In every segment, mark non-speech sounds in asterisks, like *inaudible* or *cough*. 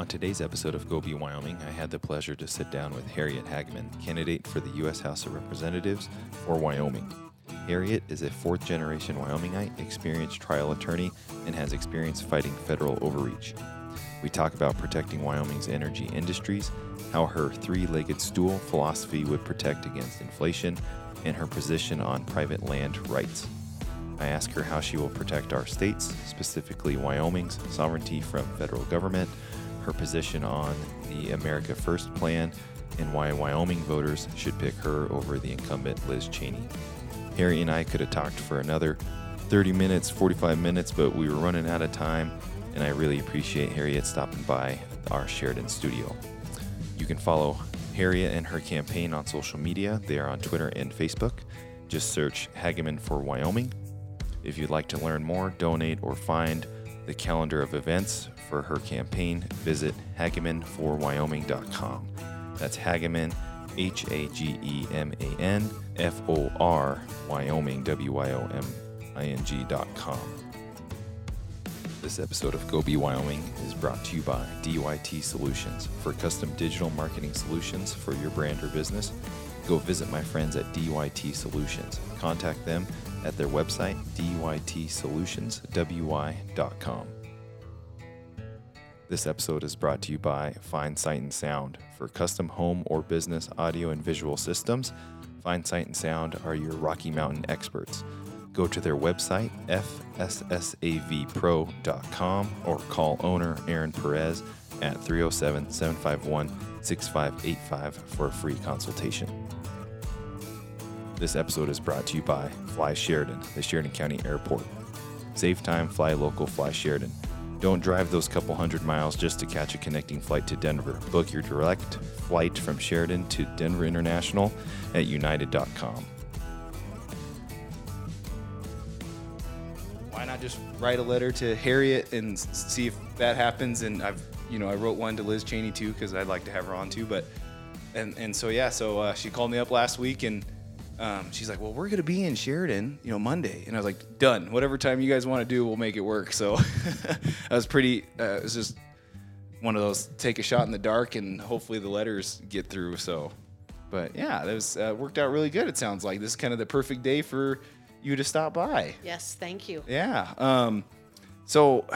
On today's episode of Go Be Wyoming, I had the pleasure to sit down with Harriet Hageman, candidate for the U.S. House of Representatives for Wyoming. Harriet is a fourth generation Wyomingite, experienced trial attorney, and has experience fighting federal overreach. We talk about protecting Wyoming's energy industries, how her three legged stool philosophy would protect against inflation, and her position on private land rights. I ask her how she will protect our states, specifically Wyoming's sovereignty from federal government, her position on the America First plan, and why Wyoming voters should pick her over the incumbent Liz Cheney. Harry and I could have talked for another 30 minutes, 45 minutes, but we were running out of time, and I really appreciate Harriet stopping by our Sheridan studio. You can follow Harriet and her campaign on social media. They are on Twitter and Facebook. Just search Hageman for Wyoming. If you'd like to learn more, donate, or find the calendar of events for her campaign, visit hagemanforwyoming.com. That's Hageman, H A G E M A N F O R Wyoming, W Y O M I N G.com. This episode of Go Be Wyoming is brought to you by DYT Solutions. For custom digital marketing solutions for your brand or business, go visit my friends at DYT Solutions. Contact them at their website, dytsolutionswy.com. This episode is brought to you by Fine Sight and Sound. For custom home or business audio and visual systems, Fine Sight and Sound are your Rocky Mountain experts. Go to their website, fssavpro.com, or call owner Aaron Perez at 307 751 6585 for a free consultation. This episode is brought to you by Fly Sheridan, the Sheridan County Airport. Save time, fly local, fly Sheridan. Don't drive those couple hundred miles just to catch a connecting flight to Denver. Book your direct flight from Sheridan to Denver International at united.com. why not just write a letter to Harriet and see if that happens? And I've, you know, I wrote one to Liz Cheney too because I'd like to have her on too. But, and and so yeah, so uh, she called me up last week and um, she's like, well, we're gonna be in Sheridan, you know, Monday. And I was like, done. Whatever time you guys want to do, we'll make it work. So *laughs* I was pretty. Uh, it was just one of those take a shot in the dark and hopefully the letters get through. So, but yeah, that was uh, worked out really good. It sounds like this is kind of the perfect day for you to stop by. Yes, thank you. Yeah. Um, so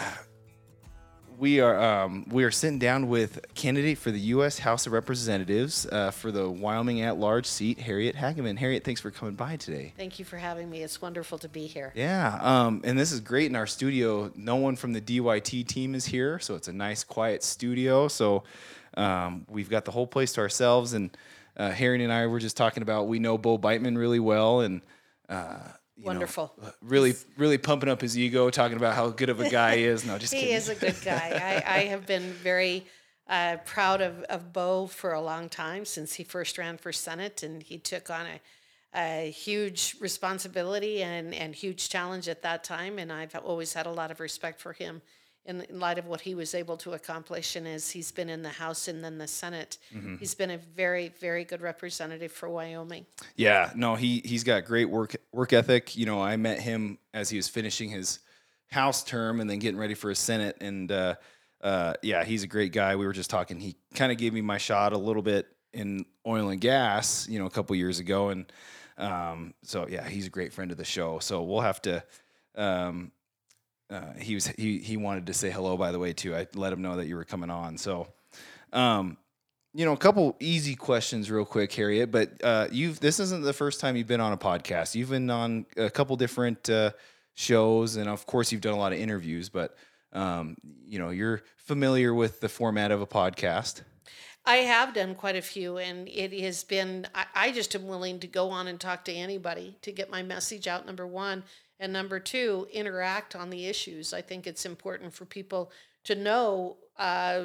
we are um, we are sitting down with candidate for the U.S. House of Representatives uh, for the Wyoming at-large seat, Harriet Hageman. Harriet, thanks for coming by today. Thank you for having me. It's wonderful to be here. Yeah, um, and this is great in our studio. No one from the DYT team is here, so it's a nice, quiet studio. So um, we've got the whole place to ourselves. And uh, Harriet and I were just talking about we know Bo Biteman really well, and uh, you know, Wonderful. really, really pumping up his ego, talking about how good of a guy he is. No, just He kidding. is a good guy. *laughs* I, I have been very uh, proud of, of Bo for a long time since he first ran for Senate, and he took on a, a huge responsibility and, and huge challenge at that time. And I've always had a lot of respect for him in, in light of what he was able to accomplish. And as he's been in the House and then the Senate, he's been a very, very good representative for Wyoming. Yeah, no, he he's got great work work ethic. You know, I met him as he was finishing his House term and then getting ready for his Senate, and uh, uh, yeah, he's a great guy. We were just talking. He kind of gave me my shot a little bit in oil and gas, you know, a couple years ago, and um, so yeah, he's a great friend of the show. So we'll have to. Um, uh, he was he he wanted to say hello by the way too. I let him know that you were coming on. So, um, you know, a couple easy questions real quick, Harriet. But uh, you've this isn't the first time you've been on a podcast. You've been on a couple different uh, shows, and of course, you've done a lot of interviews. But um, you know, you're familiar with the format of a podcast. I have done quite a few, and it has been, I, I just am willing to go on and talk to anybody to get my message out, number one. And number two, interact on the issues. I think it's important for people to know uh,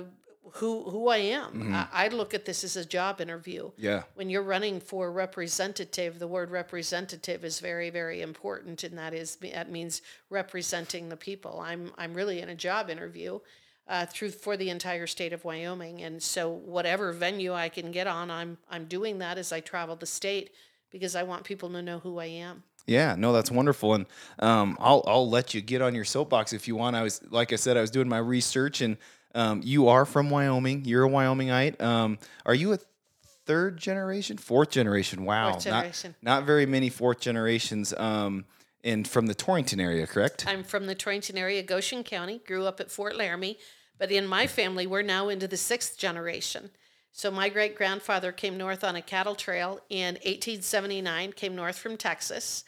who, who I am. I, I look at this as a job interview. Yeah. When you're running for representative, the word representative is very, very important, and that is that means representing the people. I'm I'm really in a job interview, uh, through for the entire state of Wyoming. And so whatever venue I can get on, I'm I'm doing that as I travel the state because I want people to know who I am. Yeah, no, that's wonderful, and um, I'll I'll let you get on your soapbox if you want. I was like I said, I was doing my research, and Um, you are from Wyoming. You're a Wyomingite. Um, are you a third generation, fourth generation? Wow, Fourth generation. Not, not very many fourth generations. Um, and from the Torrington area, correct? I'm from the Torrington area, Goshen County, grew up at Fort Laramie, but in my family, we're now into the sixth generation. So my great grandfather came north on a cattle trail in 1879, came north from Texas.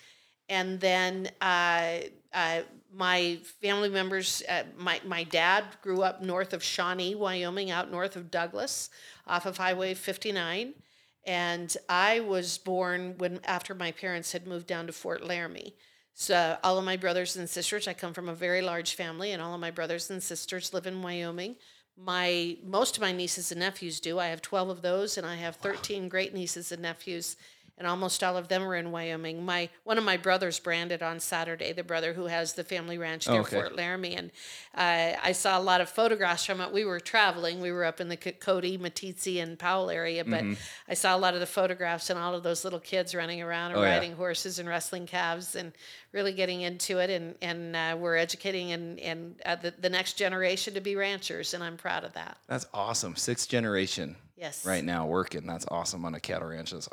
And then uh, uh, my family members, uh, my, my dad grew up north of Shawnee, Wyoming, out north of Douglas, off of Highway 59. And I was born when after my parents had moved down to Fort Laramie. So all of my brothers and sisters, I come from a very large family, and all of my brothers and sisters live in Wyoming. My most of my nieces and nephews do. I have twelve of those, and I have thirteen great nieces and nephews, and almost all of them are in Wyoming. My one of my brothers branded on Saturday, the brother who has the family ranch near Okay. Fort Laramie, and uh, I saw a lot of photographs from it. We were traveling. We were up in the Cody, Meeteetse, and Powell area, but I saw a lot of the photographs and all of those little kids running around and Oh, yeah. riding horses and wrestling calves and really getting into it. And and uh, we're educating and and uh, the the next generation to be ranchers, and I'm proud of that. That's awesome. Sixth generation. Yes. Right now working. That's awesome on a cattle ranch. That's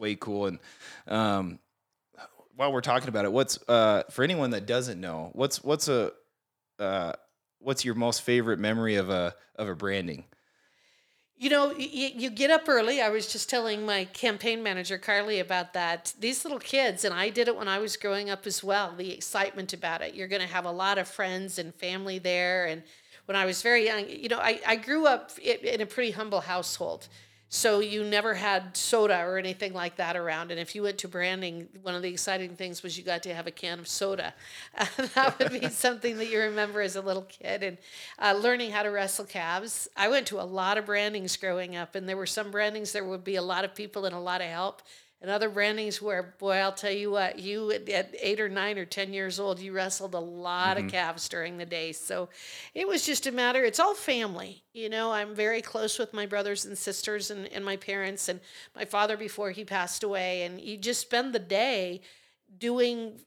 way cool. And um, while we're talking about it, what's uh, for anyone that doesn't know, what's what's a uh, what's your most favorite memory of a of a branding? You know, y- y- you get up early. I was just telling my campaign manager, Carly, about that. These little kids, and I did it when I was growing up as well, the excitement about it. You're going to have a lot of friends and family there. And when I was very young, you know, I, I grew up in a pretty humble household. So you never had soda or anything like that around. And if you went to branding, one of the exciting things was you got to have a can of soda. *laughs* that would be *laughs* something that you remember as a little kid. And uh, learning how to wrestle calves. I went to a lot of brandings growing up, and there were some brandings there would be a lot of people and a lot of help. And other brandings where, boy, I'll tell you what, you at, at eight or nine or 10 years old, you wrestled a lot of mm-hmm. calves during the day. So it was just a matter, it's all family. You know, I'm very close with my brothers and sisters and, and my parents and my father before he passed away. And you just spend the day doing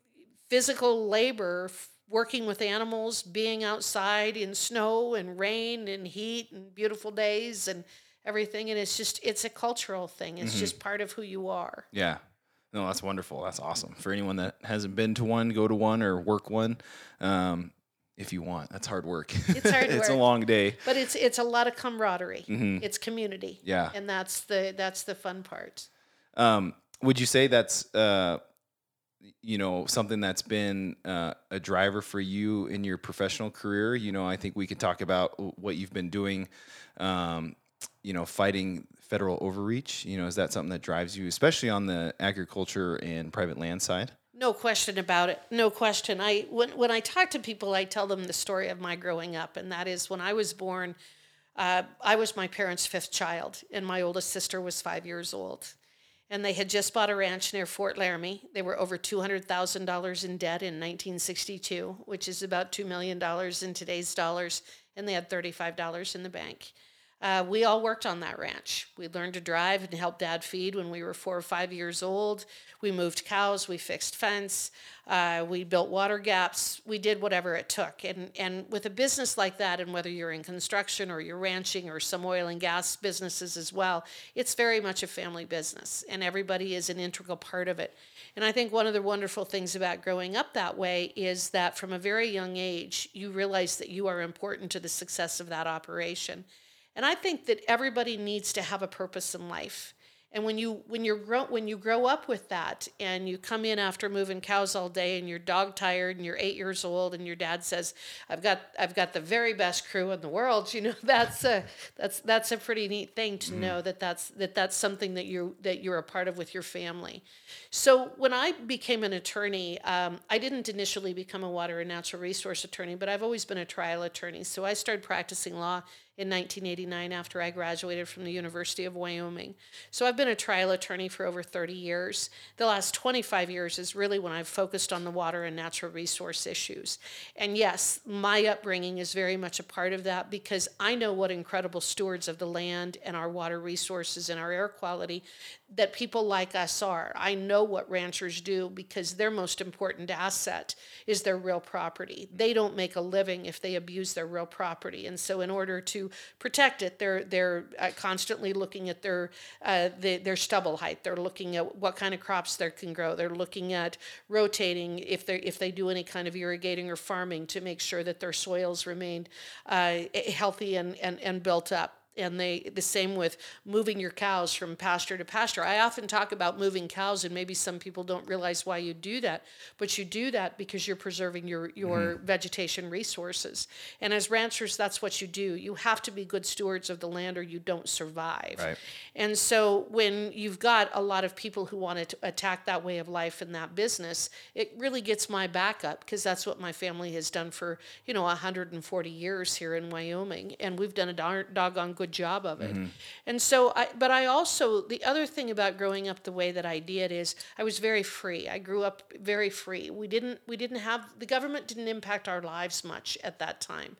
physical labor, working with animals, being outside in snow and rain and heat and beautiful days and everything. And it's just, it's a cultural thing. It's just part of who you are. Yeah. No, that's wonderful. That's awesome. For anyone that hasn't been to one, go to one or work one. Um, if you want, that's hard work. It's hard *laughs* it's a long day. But it's, it's a lot of camaraderie. It's community. Yeah. And that's the, that's the fun part. Um, would you say that's uh, you know something that's been uh, a driver for you in your professional career? You know, I think we could talk about what you've been doing. Um, you know, fighting federal overreach. You know, is that something that drives you, especially on the agriculture and private land side? No question about it. No question. I when when I talk to people, I tell them the story of my growing up, and that is when I was born. Uh, I was my parents' fifth child, and my oldest sister was five years old. And they had just bought a ranch near Fort Laramie. They were over two hundred thousand dollars in debt in 1962, which is about two million dollars in today's dollars, and they had thirty-five dollars in the bank. Uh, we all worked on that ranch. We learned to drive and help dad feed when we were four or five years old. We moved cows, we fixed fence, uh, we built water gaps, we did whatever it took. And, and with a business like that, and whether you're in construction or you're ranching or some oil and gas businesses as well, it's very much a family business, and everybody is an integral part of it. And I think one of the wonderful things about growing up that way is that from a very young age, you realize that you are important to the success of that operation. And I think that everybody needs to have a purpose in life. And when you when you grow when you grow up with that and you come in after moving cows all day and you're dog tired and you're eight years old and your dad says, I've got I've got the very best crew in the world, *laughs* you know, that's a that's that's a pretty neat thing to know that that's that that's something that you that you're a part of with your family. So when I became an attorney, um, I didn't initially become a water and natural resource attorney, but I've always been a trial attorney. So I started practicing law in 1989 after I graduated from the University of Wyoming. So I've been a trial attorney for over 30 years. The last 25 years is really when I've focused on the water and natural resource issues. And yes, my upbringing is very much a part of that because I know what incredible stewards of the land and our water resources and our air quality that people like us are. I know what ranchers do because their most important asset is their real property. They don't make a living if they abuse their real property. And so in order to protect it, they're they're uh, constantly looking at their uh, the, their stubble height. They're looking at what kind of crops they can grow. They're looking at rotating if they if they do any kind of irrigating or farming to make sure that their soils remain uh, healthy and, and and built up and they the same with moving your cows from pasture to pasture. I often talk about moving cows, and maybe some people don't realize why you do that, but you do that because you're preserving your your mm-hmm. vegetation resources. And as ranchers, that's what you do. You have to be good stewards of the land, or you don't survive. Right. And so when you've got a lot of people who want to attack that way of life and that business, it really gets my back up because that's what my family has done for you know 140 years here in Wyoming, and we've done a darn, doggone good good job of it. Mm-hmm. And so, I, but I also, the other thing about growing up the way that I did is I was very free. I grew up very free. We didn't, we didn't have, the government didn't impact our lives much at that time.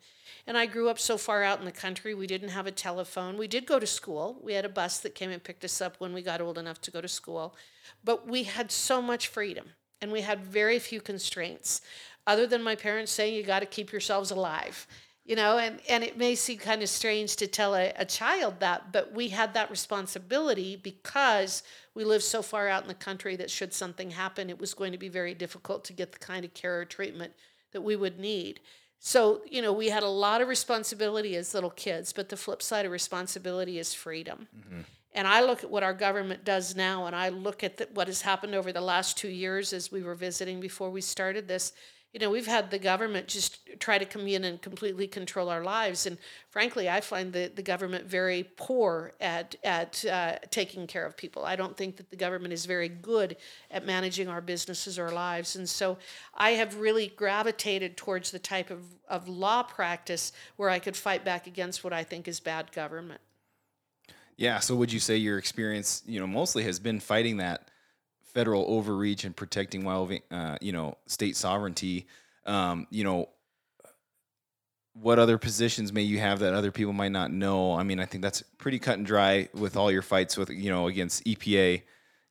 And I grew up so far out in the country, we didn't have a telephone. We did go to school. We had a bus that came and picked us up when we got old enough to go to school. But we had so much freedom and we had very few constraints other than my parents saying you got to keep yourselves alive you know and and it may seem kind of strange to tell a, a child that but we had that responsibility because we live so far out in the country that should something happen it was going to be very difficult to get the kind of care or treatment that we would need so you know we had a lot of responsibility as little kids but the flip side of responsibility is freedom mm-hmm. and i look at what our government does now and i look at the, what has happened over the last two years as we were visiting before we started this you know, we've had the government just try to come in and completely control our lives. And frankly, I find the, the government very poor at, at uh, taking care of people. I don't think that the government is very good at managing our businesses or lives. And so I have really gravitated towards the type of, of law practice where I could fight back against what I think is bad government. Yeah. So would you say your experience, you know, mostly has been fighting that? Federal overreach and protecting Wyoming, uh, you know, state sovereignty. Um, you know, what other positions may you have that other people might not know? I mean, I think that's pretty cut and dry with all your fights with you know against EPA,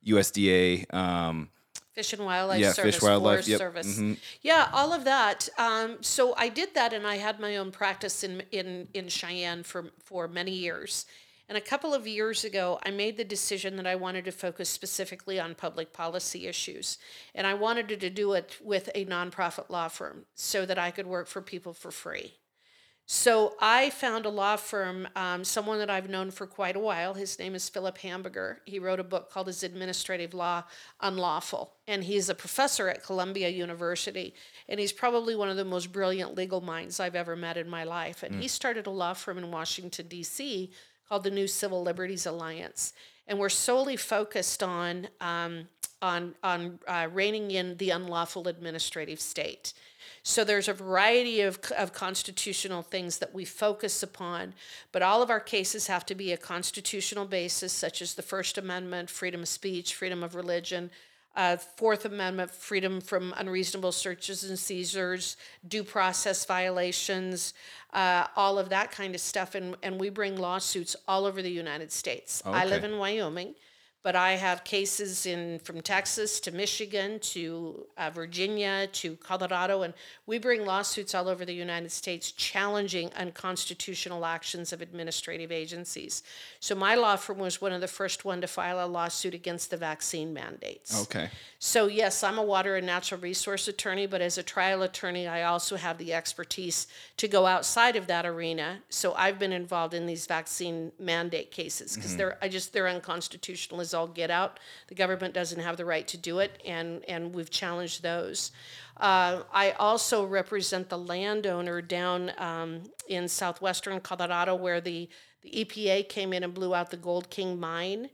USDA. Um, Fish and Wildlife yeah, Service, Fish, Wildlife, Forest yep. Service. Mm-hmm. Yeah, all of that. Um, so I did that, and I had my own practice in in in Cheyenne for for many years. And a couple of years ago, I made the decision that I wanted to focus specifically on public policy issues. And I wanted to do it with a nonprofit law firm so that I could work for people for free. So I found a law firm, um, someone that I've known for quite a while. His name is Philip Hamburger. He wrote a book called Is Administrative Law Unlawful? And he's a professor at Columbia University. And he's probably one of the most brilliant legal minds I've ever met in my life. And mm. he started a law firm in Washington, D.C called the New Civil Liberties Alliance, and we're solely focused on um, on on uh, reining in the unlawful administrative state. So there's a variety of, of constitutional things that we focus upon, but all of our cases have to be a constitutional basis, such as the First Amendment, freedom of speech, freedom of religion, uh, Fourth Amendment, freedom from unreasonable searches and seizures, due process violations, uh, all of that kind of stuff. And, and we bring lawsuits all over the United States. Okay. I live in Wyoming but I have cases in from Texas to Michigan to uh, Virginia to Colorado, and we bring lawsuits all over the United States challenging unconstitutional actions of administrative agencies. So my law firm was one of the first one to file a lawsuit against the vaccine mandates. Okay. So yes, I'm a water and natural resource attorney, but as a trial attorney, I also have the expertise to go outside of that arena. So I've been involved in these vaccine mandate cases because mm-hmm. they're I just they're unconstitutional all get out. The government doesn't have the right to do it, and, and we've challenged those. Uh, I also represent the landowner down um, in southwestern Colorado where the, the EPA came in and blew out the Gold King mine.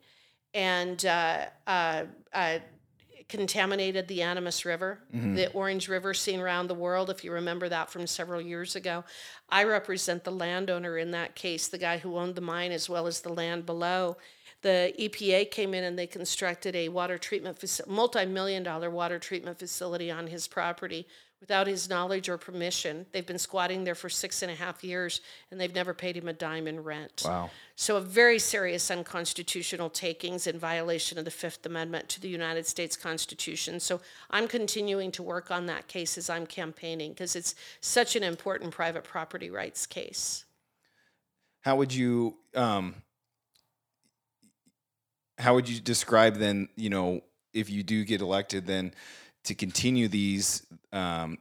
And uh, uh, uh contaminated the Animas River, the Orange River seen around the world, if you remember that from several years ago. I represent the landowner in that case, the guy who owned the mine as well as the land below. The EPA came in and they constructed a water treatment facility, multi-million dollar water treatment facility on his property without his knowledge or permission. They've been squatting there for six and a half years and they've never paid him a dime in rent. Wow. So, a very serious unconstitutional takings in violation of the Fifth Amendment to the United States Constitution. So, I'm continuing to work on that case as I'm campaigning because it's such an important private property rights case. How would you um how would you describe then, you know, if you do get elected then to continue these um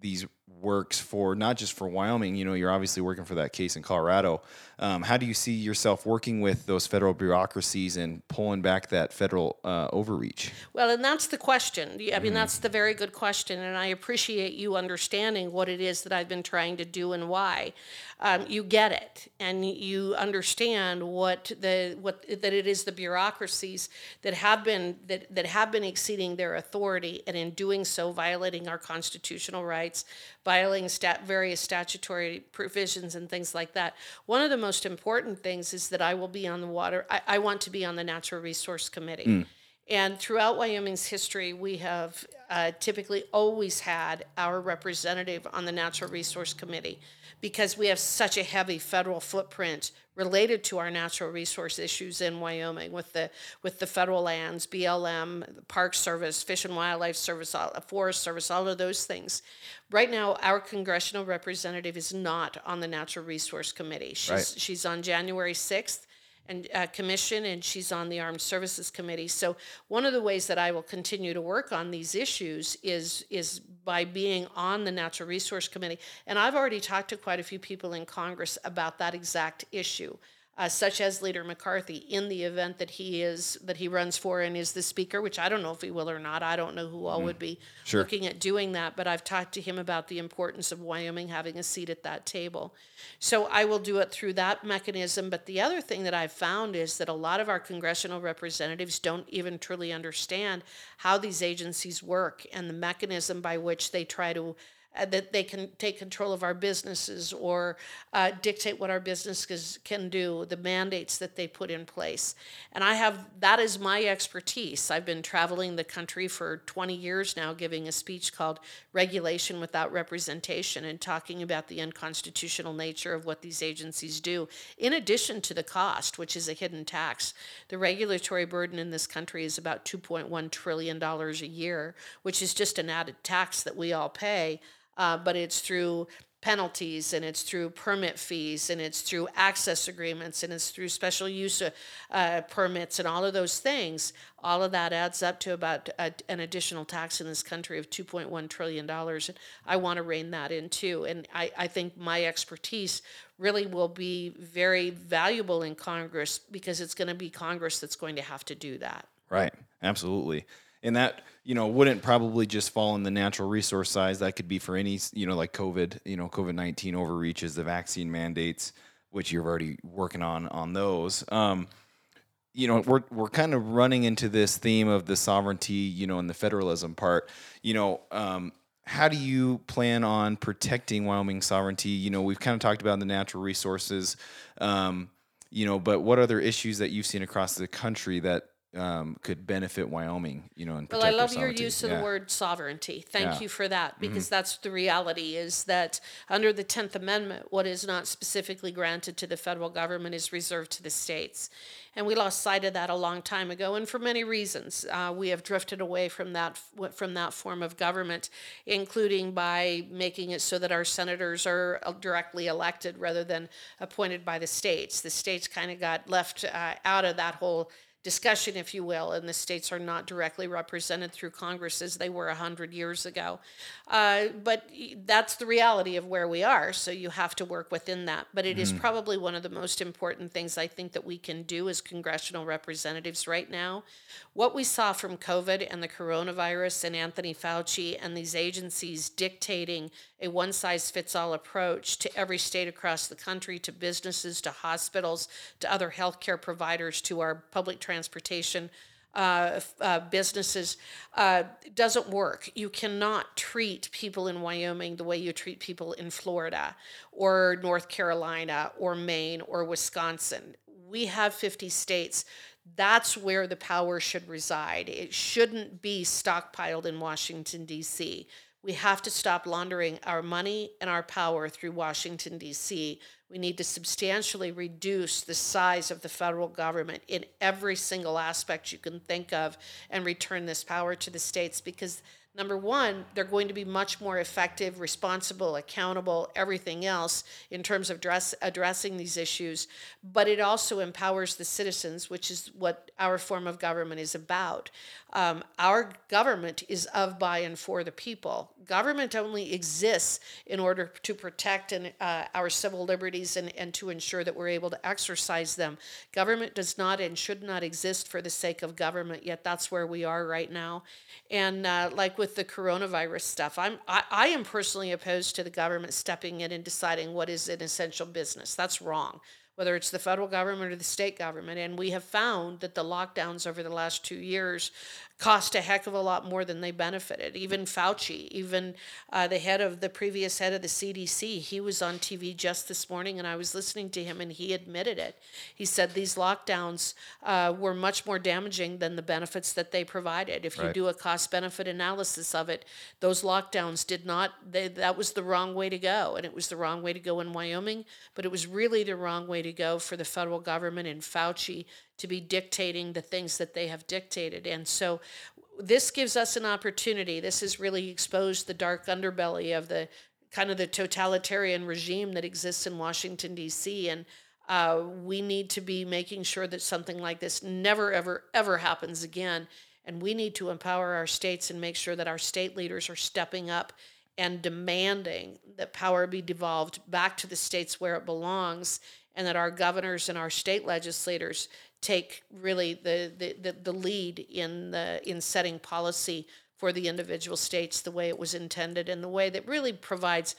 these works for not just for Wyoming, you know, you're obviously working for that case in Colorado. Um, how do you see yourself working with those federal bureaucracies and pulling back that federal uh, overreach? Well, and that's the question. I mean, that's the very good question, and I appreciate you understanding what it is that I've been trying to do and why. Um, you get it, and you understand what the what that it is the bureaucracies that have been that that have been exceeding their authority, and in doing so, violating our constitutional rights, violating stat, various statutory provisions and things like that. One of the most important things is that I will be on the water. I, I want to be on the Natural Resource Committee. Mm. And throughout Wyoming's history, we have uh, typically always had our representative on the Natural Resource Committee because we have such a heavy federal footprint related to our natural resource issues in Wyoming with the with the federal lands, BLM, the Park Service, Fish and Wildlife Service, Forest Service, all of those things. Right now, our congressional representative is not on the Natural Resource Committee. She's Right. she's on January sixth and uh, commission and she's on the armed services committee. So one of the ways that i will continue to work on these issues is is by being on the natural resource committee. And i've already talked to quite a few people in congress about that exact issue uh, such as leader mccarthy in the event that he is that he runs for and is the speaker which i don't know if he will or not i don't know who all would be Sure. looking at doing that but i've talked to him about the importance of wyoming having a seat at that table so I will do it through that mechanism. But the other thing that I've found is that a lot of our congressional representatives don't even truly understand how these agencies work and the mechanism by which they try to. Uh, that they can take control of our businesses or uh, dictate what our businesses can do, the mandates that they put in place. And I have that is my expertise. I've been traveling the country for 20 years now, giving a speech called Regulation Without Representation and talking about the unconstitutional nature of what these agencies do, in addition to the cost, which is a hidden tax. The regulatory burden in this country is about $2.1 trillion a year, which is just an added tax that we all pay, uh, but it's through penalties and it's through permit fees and it's through access agreements and it's through special use uh, uh, permits and all of those things all of that adds up to about a, an additional tax in this country of 2.1 trillion dollars and i want to rein that in too and I, I think my expertise really will be very valuable in congress because it's going to be congress that's going to have to do that Right. Absolutely. And that, you know, wouldn't probably just fall in the natural resource size. That could be for any, you know, like COVID, you know, COVID 19 overreaches, the vaccine mandates, which you're already working on on those. Um, you know, we're we're kind of running into this theme of the sovereignty, you know, and the federalism part. You know, um, how do you plan on protecting Wyoming sovereignty? You know, we've kind of talked about the natural resources, um, you know, but what other issues that you've seen across the country that um, could benefit Wyoming? You know, and Well, I love your use of Yeah. the word sovereignty. Thank Yeah. Mm-hmm. you for that because that's the reality is that under the 10th Amendment, what is not specifically granted to the federal government is reserved to the states. And we lost sight of that a long time ago, and for many reasons. Uh, we have drifted away from that from that form of government, including by making it so that our senators are uh, directly elected rather than appointed by the states. The states kind of got left uh, out of that whole discussion, if you will, and the states are not directly represented through Congress as they were 100 years ago. Uh, but that's the reality of where we are, so you have to work within that. But it is probably one of the most important things I think that we can do as congressional representatives right now. What we saw from COVID and the coronavirus and Anthony Fauci and these agencies dictating a one size fits all approach to every state across the country, to businesses, to hospitals, to other healthcare providers, to our public transportation uh, uh, businesses uh, doesn't work. You cannot treat people in Wyoming the way you treat people in Florida or North Carolina or Maine or Wisconsin. We have 50 states. That's where the power should reside. It shouldn't be stockpiled in Washington, D.C. We have to stop laundering our money and our power through Washington, D.C. We need to substantially reduce the size of the federal government in every single aspect you can think of and return this power to the states because Number one, they're going to be much more effective, responsible, accountable, everything else in terms of dress, addressing these issues. But it also empowers the citizens, which is what our form of government is about. Um, our government is of, by, and for the people. Government only exists in order to protect and, uh, our civil liberties and, and to ensure that we're able to exercise them. Government does not and should not exist for the sake of government, yet that's where we are right now. And uh, like with the coronavirus stuff. I'm I, I am personally opposed to the government stepping in and deciding what is an essential business. That's wrong whether it's the federal government or the state government. And we have found that the lockdowns over the last two years cost a heck of a lot more than they benefited. Even Fauci, even uh, the head of the previous head of the CDC, he was on TV just this morning and I was listening to him and he admitted it. He said these lockdowns uh, were much more damaging than the benefits that they provided. If you right. do a cost benefit analysis of it, those lockdowns did not, they, that was the wrong way to go. And it was the wrong way to go in Wyoming, but it was really the wrong way to go for the federal government and Fauci to be dictating the things that they have dictated. And so this gives us an opportunity. This has really exposed the dark underbelly of the kind of the totalitarian regime that exists in Washington, D.C. And uh, we need to be making sure that something like this never, ever, ever happens again. And we need to empower our states and make sure that our state leaders are stepping up and demanding that power be devolved back to the states where it belongs and that our governors and our state legislators take really the, the, the, lead in the in setting policy for the individual states the way it was intended and the way that really provides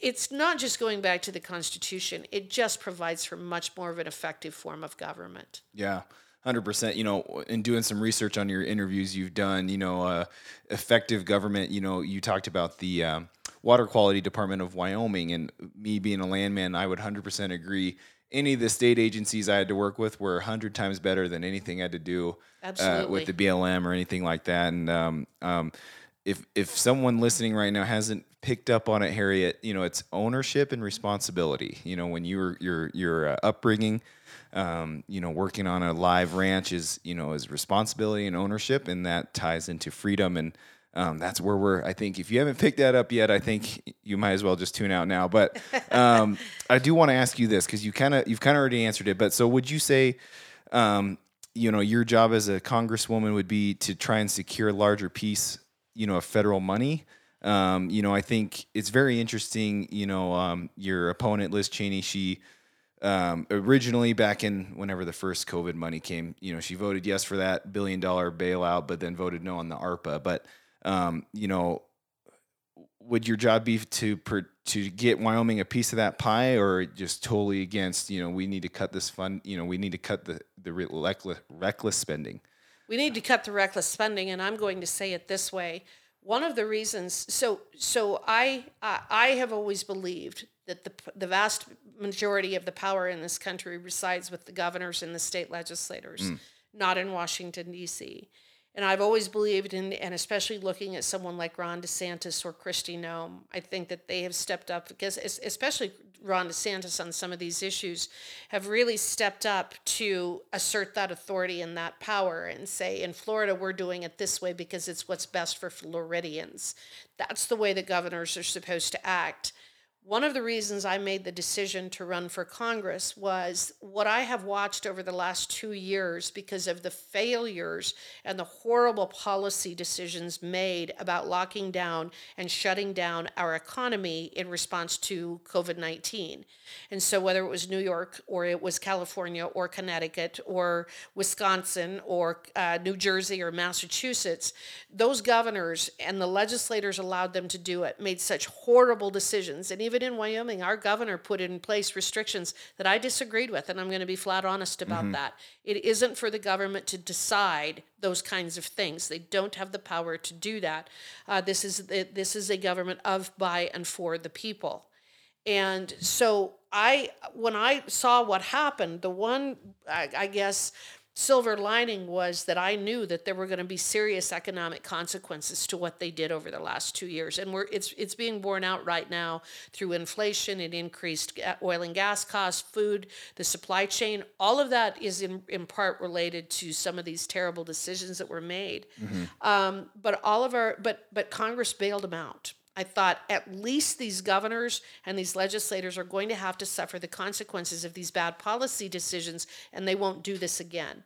it's not just going back to the constitution it just provides for much more of an effective form of government. Yeah 100% you know in doing some research on your interviews you've done you know uh, effective government you know you talked about the um, water quality department of wyoming and me being a landman i would 100% agree any of the state agencies I had to work with were a hundred times better than anything I had to do uh, with the BLM or anything like that. And um, um, if if someone listening right now hasn't picked up on it, Harriet, you know, it's ownership and responsibility. You know, when you're your your uh, upbringing, um, you know, working on a live ranch is you know is responsibility and ownership, and that ties into freedom and um, that's where we're. I think if you haven't picked that up yet, I think you might as well just tune out now. But um, *laughs* I do want to ask you this because you kind of you've kind of already answered it. But so would you say, um, you know, your job as a congresswoman would be to try and secure a larger piece, you know, of federal money? Um, you know, I think it's very interesting. You know, um, your opponent Liz Cheney, she. Um, originally back in whenever the first COVID money came, you know, she voted yes for that billion dollar bailout, but then voted no on the ARPA. But um, you know, would your job be to per, to get Wyoming a piece of that pie, or just totally against? You know, we need to cut this fund. You know, we need to cut the the reckless, reckless spending. We need to cut the reckless spending, and I'm going to say it this way. One of the reasons, so so I I have always believed that the the vast majority of the power in this country resides with the governors and the state legislators, mm. not in Washington D.C. And I've always believed in, and especially looking at someone like Ron DeSantis or Kristi Noem, I think that they have stepped up because, especially Ron DeSantis on some of these issues, have really stepped up to assert that authority and that power and say, in Florida, we're doing it this way because it's what's best for Floridians. That's the way that governors are supposed to act. One of the reasons I made the decision to run for Congress was what I have watched over the last two years because of the failures and the horrible policy decisions made about locking down and shutting down our economy in response to COVID 19. And so, whether it was New York or it was California or Connecticut or Wisconsin or uh, New Jersey or Massachusetts, those governors and the legislators allowed them to do it, made such horrible decisions. And even even in Wyoming, our governor put in place restrictions that I disagreed with, and I'm going to be flat honest about that. It isn't for the government to decide those kinds of things. They don't have the power to do that. Uh, this is this is a government of, by, and for the people. And so I, when I saw what happened, the one, I, I guess, silver lining was that I knew that there were going to be serious economic consequences to what they did over the last two years, and we're it's it's being borne out right now through inflation and increased oil and gas costs, food, the supply chain. All of that is in in part related to some of these terrible decisions that were made. Um, but all of our but but Congress bailed them out. I thought at least these governors and these legislators are going to have to suffer the consequences of these bad policy decisions, and they won't do this again.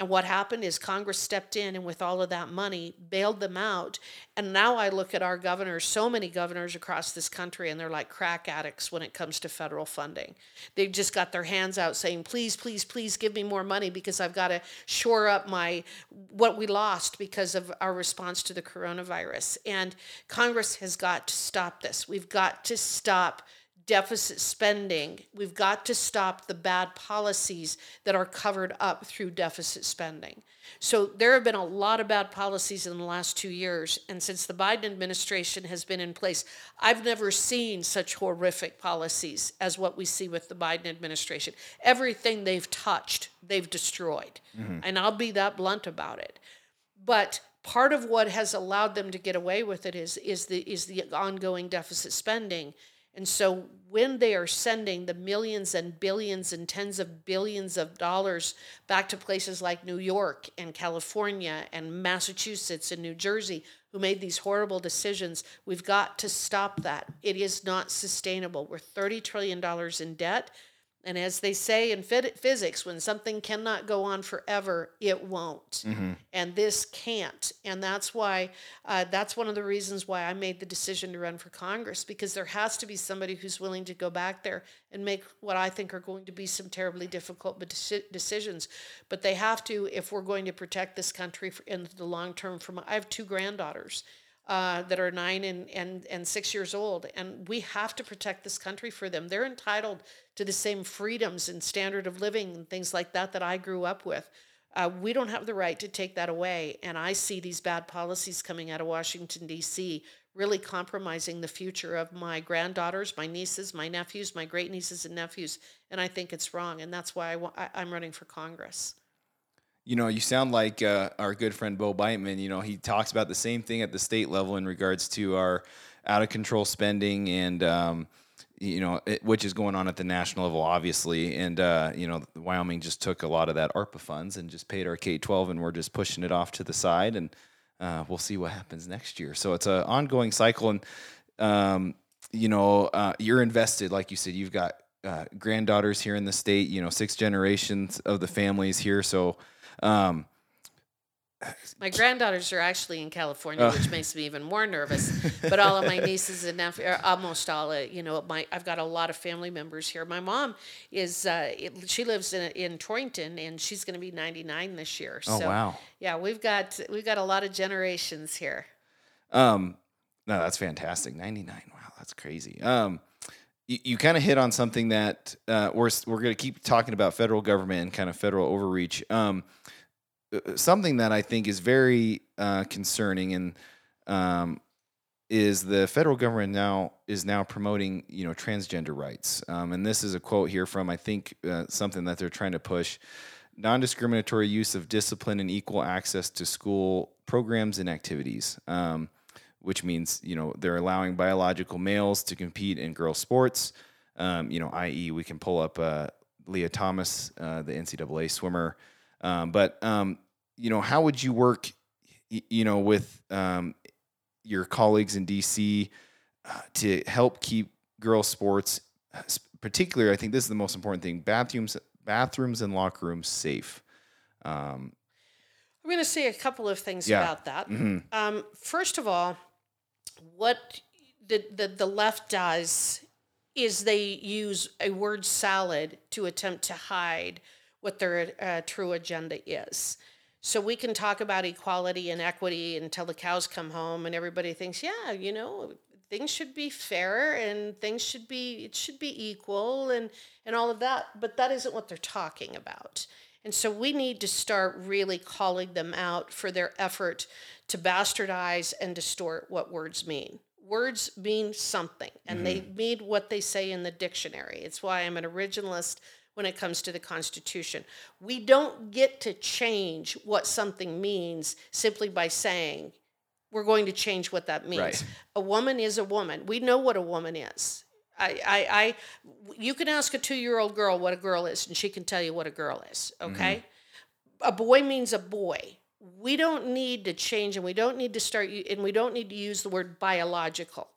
And what happened is Congress stepped in and, with all of that money, bailed them out. And now I look at our governors, so many governors across this country, and they're like crack addicts when it comes to federal funding. They've just got their hands out saying, please, please, please give me more money because I've got to shore up my what we lost because of our response to the coronavirus. And Congress has got to stop this. We've got to stop deficit spending. We've got to stop the bad policies that are covered up through deficit spending. So there have been a lot of bad policies in the last two years. And since the Biden administration has been in place, I've never seen such horrific policies as what we see with the Biden administration. Everything they've touched, they've destroyed. Mm-hmm. And I'll be that blunt about it. But part of what has allowed them to get away with it is is the is the ongoing deficit spending. And so when they are sending the millions and billions and tens of billions of dollars back to places like New York and California and Massachusetts and New Jersey who made these horrible decisions, we've got to stop that. It is not sustainable. We're 30 trillion dollars in debt. And as they say in physics, when something cannot go on forever, it won't. And this can't. And that's why, uh, that's one of the reasons why I made the decision to run for Congress, because there has to be somebody who's willing to go back there and make what I think are going to be some terribly difficult decisions. But they have to, if we're going to protect this country for, in the long term. From I have two granddaughters uh, that are nine and, and, and six years old. And we have to protect this country for them. They're entitled to the same freedoms and standard of living and things like that that I grew up with. Uh, we don't have the right to take that away. And I see these bad policies coming out of Washington, D.C., really compromising the future of my granddaughters, my nieces, my nephews, my great nieces and nephews. And I think it's wrong. And that's why I I, I'm running for Congress. You know, you sound like uh, our good friend Bo Biteman. You know, he talks about the same thing at the state level in regards to our out of control spending and, um, you know, it, which is going on at the national level, obviously. And, uh, you know, Wyoming just took a lot of that ARPA funds and just paid our K 12, and we're just pushing it off to the side. And uh, we'll see what happens next year. So it's an ongoing cycle. And, um, you know, uh, you're invested, like you said, you've got uh, granddaughters here in the state, you know, six generations of the families here. So, um, My granddaughters are actually in California, which makes me even more nervous. But all of my *laughs* nieces and nephews, are almost all, uh, you know, my I've got a lot of family members here. My mom is, uh, it- she lives in in Torrington, and she's going to be 99 this year. Oh, so, wow. Yeah, we've got we've got a lot of generations here. Um, no, that's fantastic. 99. Wow, that's crazy. Um, you, you kind of hit on something that uh, we're we're going to keep talking about federal government and kind of federal overreach. Um, uh, something that I think is very uh, concerning and um, is the federal government now is now promoting you know transgender rights. Um, and this is a quote here from I think uh, something that they're trying to push non-discriminatory use of discipline and equal access to school programs and activities. Um, which means you know they're allowing biological males to compete in girls sports. Um, you know, i.e., we can pull up uh, Lia Thomas, uh, the NCAA swimmer. Um, but um, you know, how would you work? You know, with um, your colleagues in DC uh, to help keep girls sports, uh, particularly, I think this is the most important thing: bathrooms, bathrooms, and locker rooms safe. Um, I'm going to say a couple of things Yeah. about that. mhm. Um, first of all, what the, the, the left does is they use a word salad to attempt to hide what their uh, true agenda is. So we can talk about equality and equity until the cows come home and everybody thinks, yeah, you know, things should be fair and things should be it should be equal and and all of that but that isn't what they're talking about and so we need to start really calling them out for their effort to bastardize and distort what words mean words mean something and mm-hmm. they mean what they say in the dictionary it's why i'm an originalist when it comes to the Constitution. We don't get to change what something means simply by saying we're going to change what that means. Right. A woman is a woman. We know what a woman is. I, I, I you can ask a two year old girl what a girl is, and she can tell you what a girl is. Mm-hmm. Okay, mm-hmm. a boy means a boy. We don't need to change, and we don't need to start, and we don't need to use the word biological.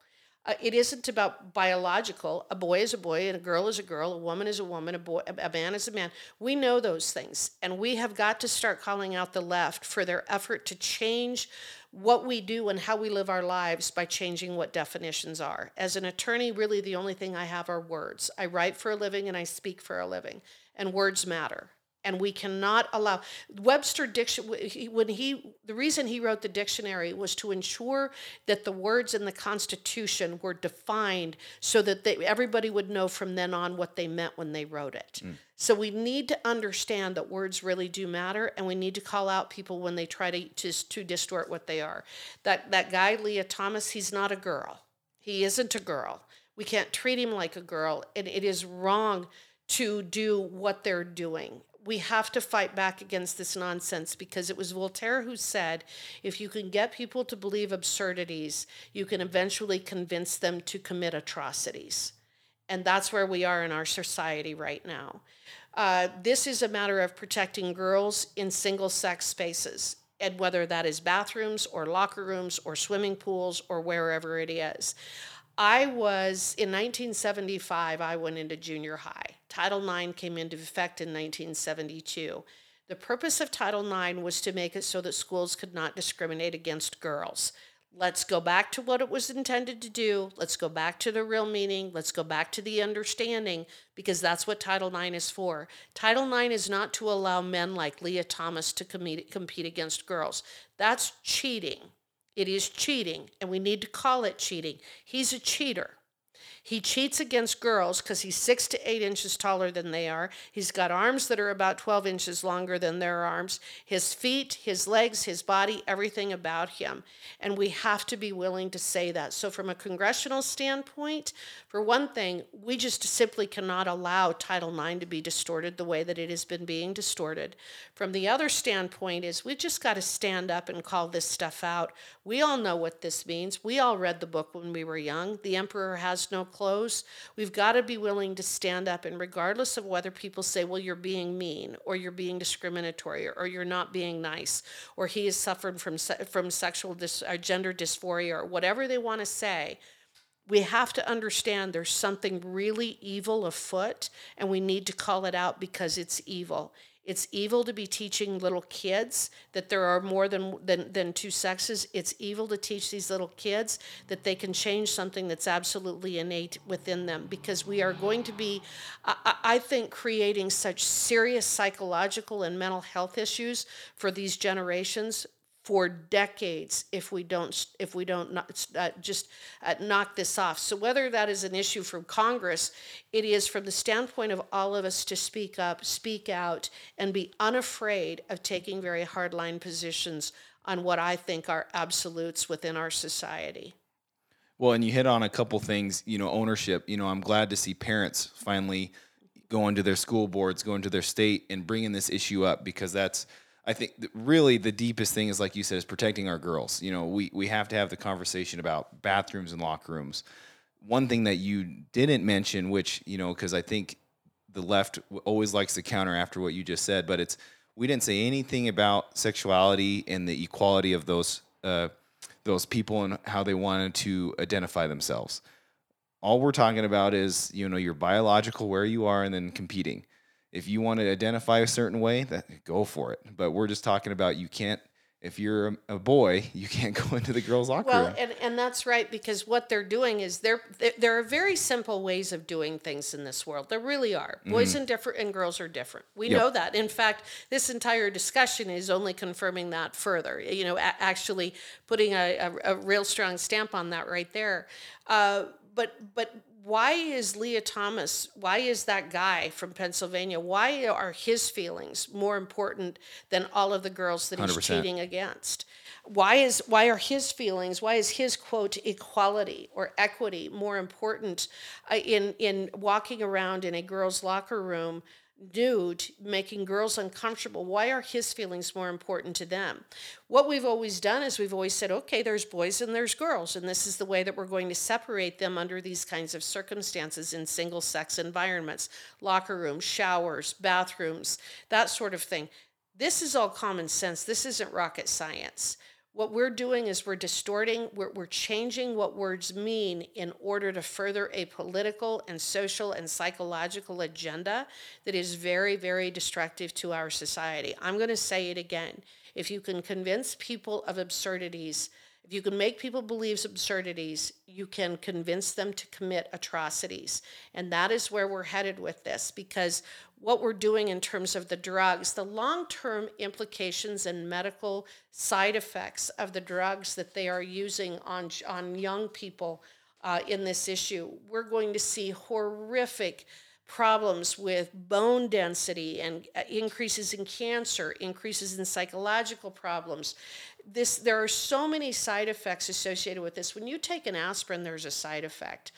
Uh, it isn't about biological. A boy is a boy, and a girl is a girl. A woman is a woman. A boy, a man is a man. We know those things, and we have got to start calling out the left for their effort to change what we do and how we live our lives by changing what definitions are. As an attorney, really the only thing I have are words. I write for a living and I speak for a living, and words matter and we cannot allow webster diction when he the reason he wrote the dictionary was to ensure that the words in the constitution were defined so that they, everybody would know from then on what they meant when they wrote it. Mm. so we need to understand that words really do matter and we need to call out people when they try to, to, to distort what they are. That that guy lia thomas he's not a girl. He isn't a girl. We can't treat him like a girl and it is wrong to do what they're doing we have to fight back against this nonsense because it was Voltaire who said if you can get people to believe absurdities, you can eventually convince them to commit atrocities. And that's where we are in our society right now. Uh, this is a matter of protecting girls in single sex spaces, and whether that is bathrooms or locker rooms or swimming pools or wherever it is. I was in 1975, I went into junior high. Title IX came into effect in 1972. The purpose of Title IX was to make it so that schools could not discriminate against girls. Let's go back to what it was intended to do. Let's go back to the real meaning. Let's go back to the understanding because that's what Title IX is for. Title IX is not to allow men like Lia Thomas to compete, against girls. That's cheating. It is cheating, and we need to call it cheating. He's a cheater. He cheats against girls because he's six to eight inches taller than they are. He's got arms that are about 12 inches longer than their arms. His feet, his legs, his body, everything about him. And we have to be willing to say that. So, from a congressional standpoint, for one thing, we just simply cannot allow Title IX to be distorted the way that it has been being distorted. From the other standpoint, is we just got to stand up and call this stuff out. We all know what this means. We all read the book when we were young. The Emperor has no close. We've got to be willing to stand up, and regardless of whether people say, well, you're being mean, or you're being discriminatory, or you're not being nice, or he has suffered from, from sexual dis- or gender dysphoria, or whatever they want to say, we have to understand there's something really evil afoot, and we need to call it out because it's evil. It's evil to be teaching little kids that there are more than, than, than two sexes. It's evil to teach these little kids that they can change something that's absolutely innate within them because we are going to be, I, I think, creating such serious psychological and mental health issues for these generations for decades if we don't if we don't not, uh, just uh, knock this off. So whether that is an issue from Congress, it is from the standpoint of all of us to speak up, speak out, and be unafraid of taking very hardline positions on what I think are absolutes within our society. Well, and you hit on a couple things. You know, ownership. You know, I'm glad to see parents finally going to their school boards, going to their state, and bringing this issue up because that's I think really the deepest thing is like you said is protecting our girls. You know, we we have to have the conversation about bathrooms and locker rooms. One thing that you didn't mention, which you know, because I think the left always likes to counter after what you just said, but it's we didn't say anything about sexuality and the equality of those uh, those people and how they wanted to identify themselves. All we're talking about is you know your biological where you are and then competing if you want to identify a certain way, that go for it. But we're just talking about you can't if you're a, boy, *laughs* you can't go into the girls' locker Well, room. and, and that's right because what they're doing is there there are very simple ways of doing things in this world. There really are. Boys and different and girls are different. We Mm-hmm. Yep. know that. In fact, this entire discussion is only confirming that further. You know, a- actually putting a, a, a real strong stamp on that right there. Uh, but but why is Lia Thomas? Why is that guy from Pennsylvania? Why are his feelings more important than all of the girls that he's 100%. cheating against? Why is why are his feelings? Why is his quote equality or equity more important uh, in in walking around in a girl's locker room? Nude, making girls uncomfortable. Why are his feelings more important to them? What we've always done is we've always said, okay, there's boys and there's girls, and this is the way that we're going to separate them under these kinds of circumstances in single sex environments locker rooms, showers, bathrooms, that sort of thing. This is all common sense. This isn't rocket science. What we're doing is we're distorting, we're, we're changing what words mean in order to further a political and social and psychological agenda that is very, very destructive to our society. I'm going to say it again. If you can convince people of absurdities, if you can make people believe absurdities, you can convince them to commit atrocities. And that is where we're headed with this because what we're doing in terms of the drugs, the long term implications and medical side effects of the drugs that they are using on, on young people uh, in this issue, we're going to see horrific problems with bone density and uh, increases in cancer, increases in psychological problems. This there are so many side effects associated with this. When you take an aspirin, there's a side effect.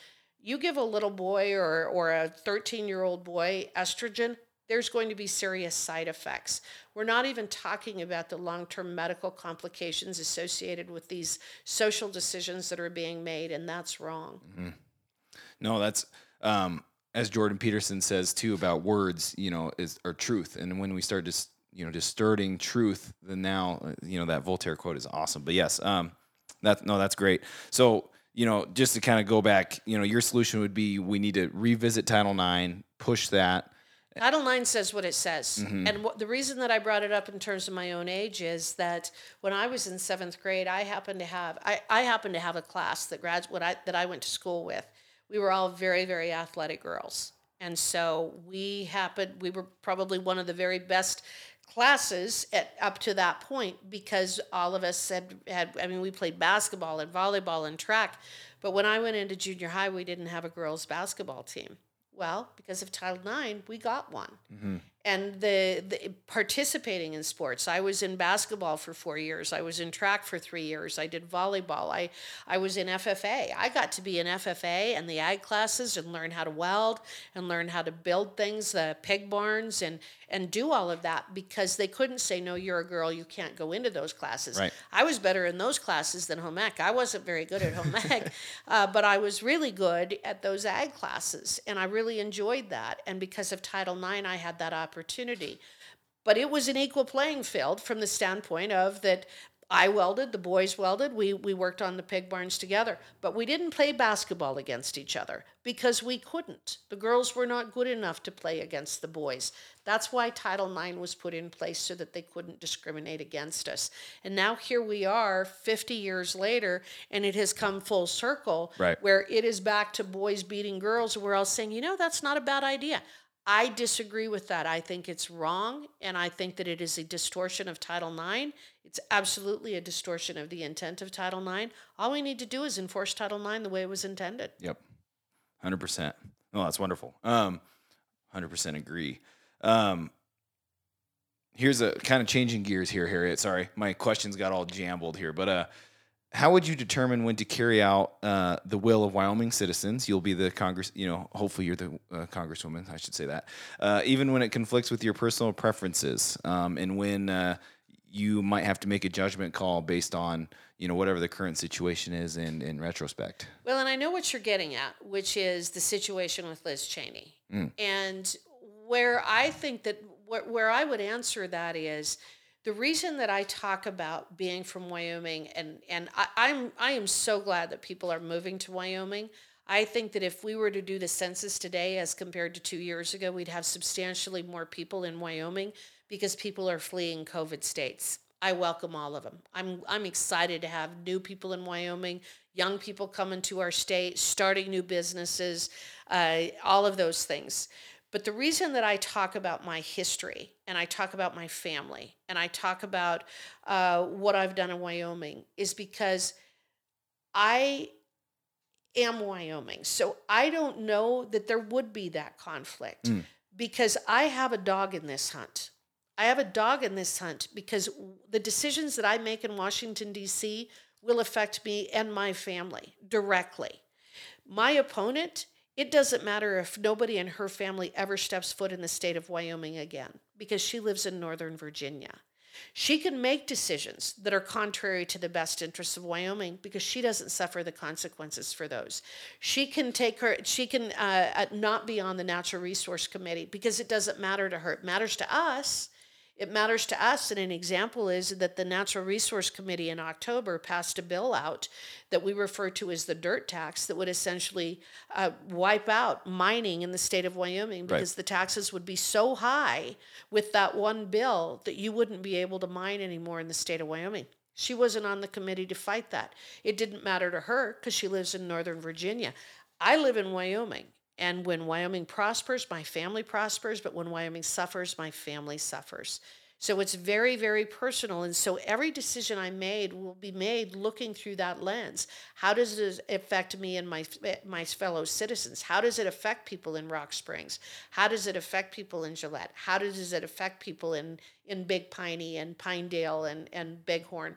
You give a little boy or or a 13-year-old boy estrogen, there's going to be serious side effects. We're not even talking about the long-term medical complications associated with these social decisions that are being made and that's wrong. No, that's um, as Jordan Peterson says too about words. You know, is are truth, and when we start just you know distorting truth, then now uh, you know that Voltaire quote is awesome. But yes, um, that no, that's great. So you know, just to kind of go back, you know, your solution would be we need to revisit Title IX, push that. Title IX says what it says. Mm-hmm. And what, the reason that I brought it up in terms of my own age is that when I was in seventh grade, I happened to have I, I happened to have a class that grad what I that I went to school with. We were all very very athletic girls, and so we happened we were probably one of the very best classes at up to that point because all of us had had I mean we played basketball and volleyball and track, but when I went into junior high, we didn't have a girls basketball team. Well, because of Title IX, we got one. Mm-hmm. And the, the participating in sports, I was in basketball for four years. I was in track for three years. I did volleyball. I, I was in FFA. I got to be in FFA and the ag classes and learn how to weld and learn how to build things, the pig barns, and and do all of that because they couldn't say no, you're a girl, you can't go into those classes. Right. I was better in those classes than home ec. I wasn't very good at home ec, *laughs* uh, but I was really good at those ag classes, and I really enjoyed that. And because of Title IX, I had that opportunity. But it was an equal playing field from the standpoint of that I welded, the boys welded, we, we worked on the pig barns together. But we didn't play basketball against each other because we couldn't. The girls were not good enough to play against the boys. That's why Title IX was put in place so that they couldn't discriminate against us. And now here we are 50 years later, and it has come full circle Right. where it is back to boys beating girls, and we're all saying, you know, that's not a bad idea. I disagree with that. I think it's wrong, and I think that it is a distortion of Title IX. It's absolutely a distortion of the intent of Title IX. All we need to do is enforce Title IX the way it was intended. Yep, hundred percent. No, that's wonderful. Um, hundred percent agree. Um, here's a kind of changing gears here, Harriet. Sorry, my questions got all jumbled here, but uh, how would you determine when to carry out uh, the will of Wyoming citizens? You'll be the Congress, you know, hopefully you're the uh, Congresswoman, I should say that. Uh, even when it conflicts with your personal preferences, um, and when uh, you might have to make a judgment call based on, you know, whatever the current situation is in, in retrospect. Well, and I know what you're getting at, which is the situation with Liz Cheney. And where I think that where, where I would answer that is the reason that I talk about being from Wyoming, and and I, I'm I am so glad that people are moving to Wyoming. I think that if we were to do the census today as compared to two years ago, we'd have substantially more people in Wyoming because people are fleeing COVID states. I welcome all of them. I'm I'm excited to have new people in Wyoming, young people coming to our state, starting new businesses, uh, all of those things. But the reason that I talk about my history and I talk about my family and I talk about uh, what I've done in Wyoming is because I am Wyoming. So I don't know that there would be that conflict because I have a dog in this hunt. I have a dog in this hunt because the decisions that I make in Washington, D.C. will affect me and my family directly. My opponent, it doesn't matter if nobody in her family ever steps foot in the state of Wyoming again because she lives in Northern Virginia. She can make decisions that are contrary to the best interests of Wyoming because she doesn't suffer the consequences for those. She can take her, she can uh, uh, not be on the Natural Resource Committee because it doesn't matter to her. It matters to us. It matters to us. And an example is that the Natural Resource Committee in October passed a bill out that we refer to as the dirt tax that would essentially uh, wipe out mining in the state of Wyoming because the taxes would be so high with that one bill that you wouldn't be able to mine anymore in the state of Wyoming. She wasn't on the committee to fight that. It didn't matter to her because she lives in Northern Virginia. I live in Wyoming. And when Wyoming prospers, my family prospers. But when Wyoming suffers, my family suffers. So it's very, very personal. And so every decision I made will be made looking through that lens. How does it affect me and my, my fellow citizens? How does it affect people in Rock Springs? How does it affect people in Gillette? How does it affect people in, in Big Piney and Pinedale and, and Bighorn?